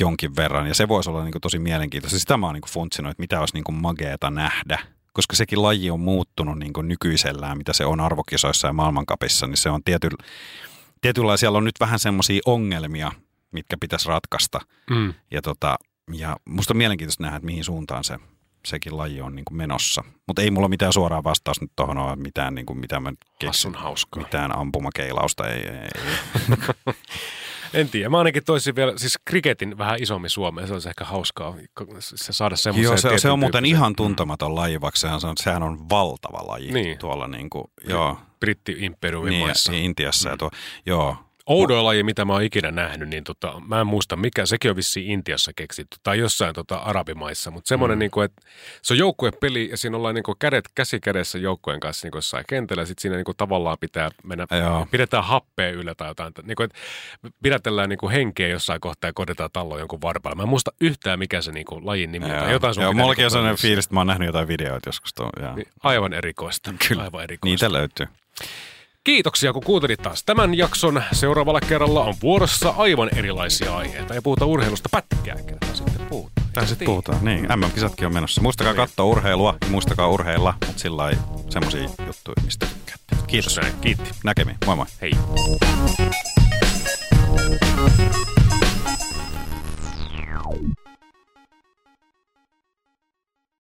jonkin verran. Ja se voisi olla niin kuin tosi mielenkiintoista. Sitä mä oon niin kuin funtsinut, että mitä olisi niin kuin mageeta nähdä. Koska sekin laji on muuttunut niin kuin nykyisellään, mitä se on arvokisoissa ja maailmankapissa, niin se on tietyllä, tietyllä siellä on nyt vähän semmoisia ongelmia, mitkä pitäisi ratkaista. Mm. Ja, tota, ja musta on mielenkiintoista nähdä, että mihin suuntaan se, sekin laji on niin kuin menossa. Mutta ei mulla mitään suoraa vastausta nyt tuohon ole, mitään, niin kuin, mitä mä keksin. Hassun hauskaa. Mitään ampumakeilausta ei, ei, ei. En tiedä. Mä ainakin toisin vielä, siis kriketin vähän isommin Suomeen. Se olisi ehkä hauskaa se saada semmoisen Joo, se, se on muuten tyyppisen- ihan tuntematon laji, vaikka sehän on, sehän on valtava laji Niin. tuolla niin kuin, joo, Britti-imperiumin niin, maissa. Intiassa. Mm. Ja tuo, joo, Oudoin laji, mitä mä oon ikinä nähnyt, niin tota, mä en muista mikä, sekin on vissiin Intiassa keksitty tai jossain tota, arabimaissa, mutta semmoinen, Mm. niin kuin, että se on joukkuepeli ja siinä ollaan niin kuin kädet käsi kädessä joukkueen kanssa niin kuin jossain kentällä ja sitten siinä niin kuin, tavallaan pitää mennä, Joo. pidetään happea yllä tai jotain, niin kuin, että pidätellään niin kuin henkeä jossain kohtaa ja kodetaan talloon jonkun varpailla. Mä en muista yhtään mikä se niin kuin, lajin nimi on. tai Jotain sun joo, mullakin niin on kuin sellainen fiilis, että mä oon nähnyt jotain videoita joskus. Tuo, joo. Niin, aivan erikoista. Kyllä. Aivan erikoista. Niitä löytyy. Kiitoksia, kun kuuntelit taas tämän jakson. Seuraavalla kerralla on vuorossa aivan erilaisia aiheita. ja puhuta urheilusta pätkääkään, sitten puhutaan. Tai sitten niin. puhutaan, niin. MM-kisatkin on menossa. Muistakaa niin. katsoa urheilua, muistakaa urheilla, mutta sillä ei semmoisia juttuja, mistä tykkäätte. Kiitos. Näin, kiitti. Näkemiin. Moi moi. Hei. Thank you.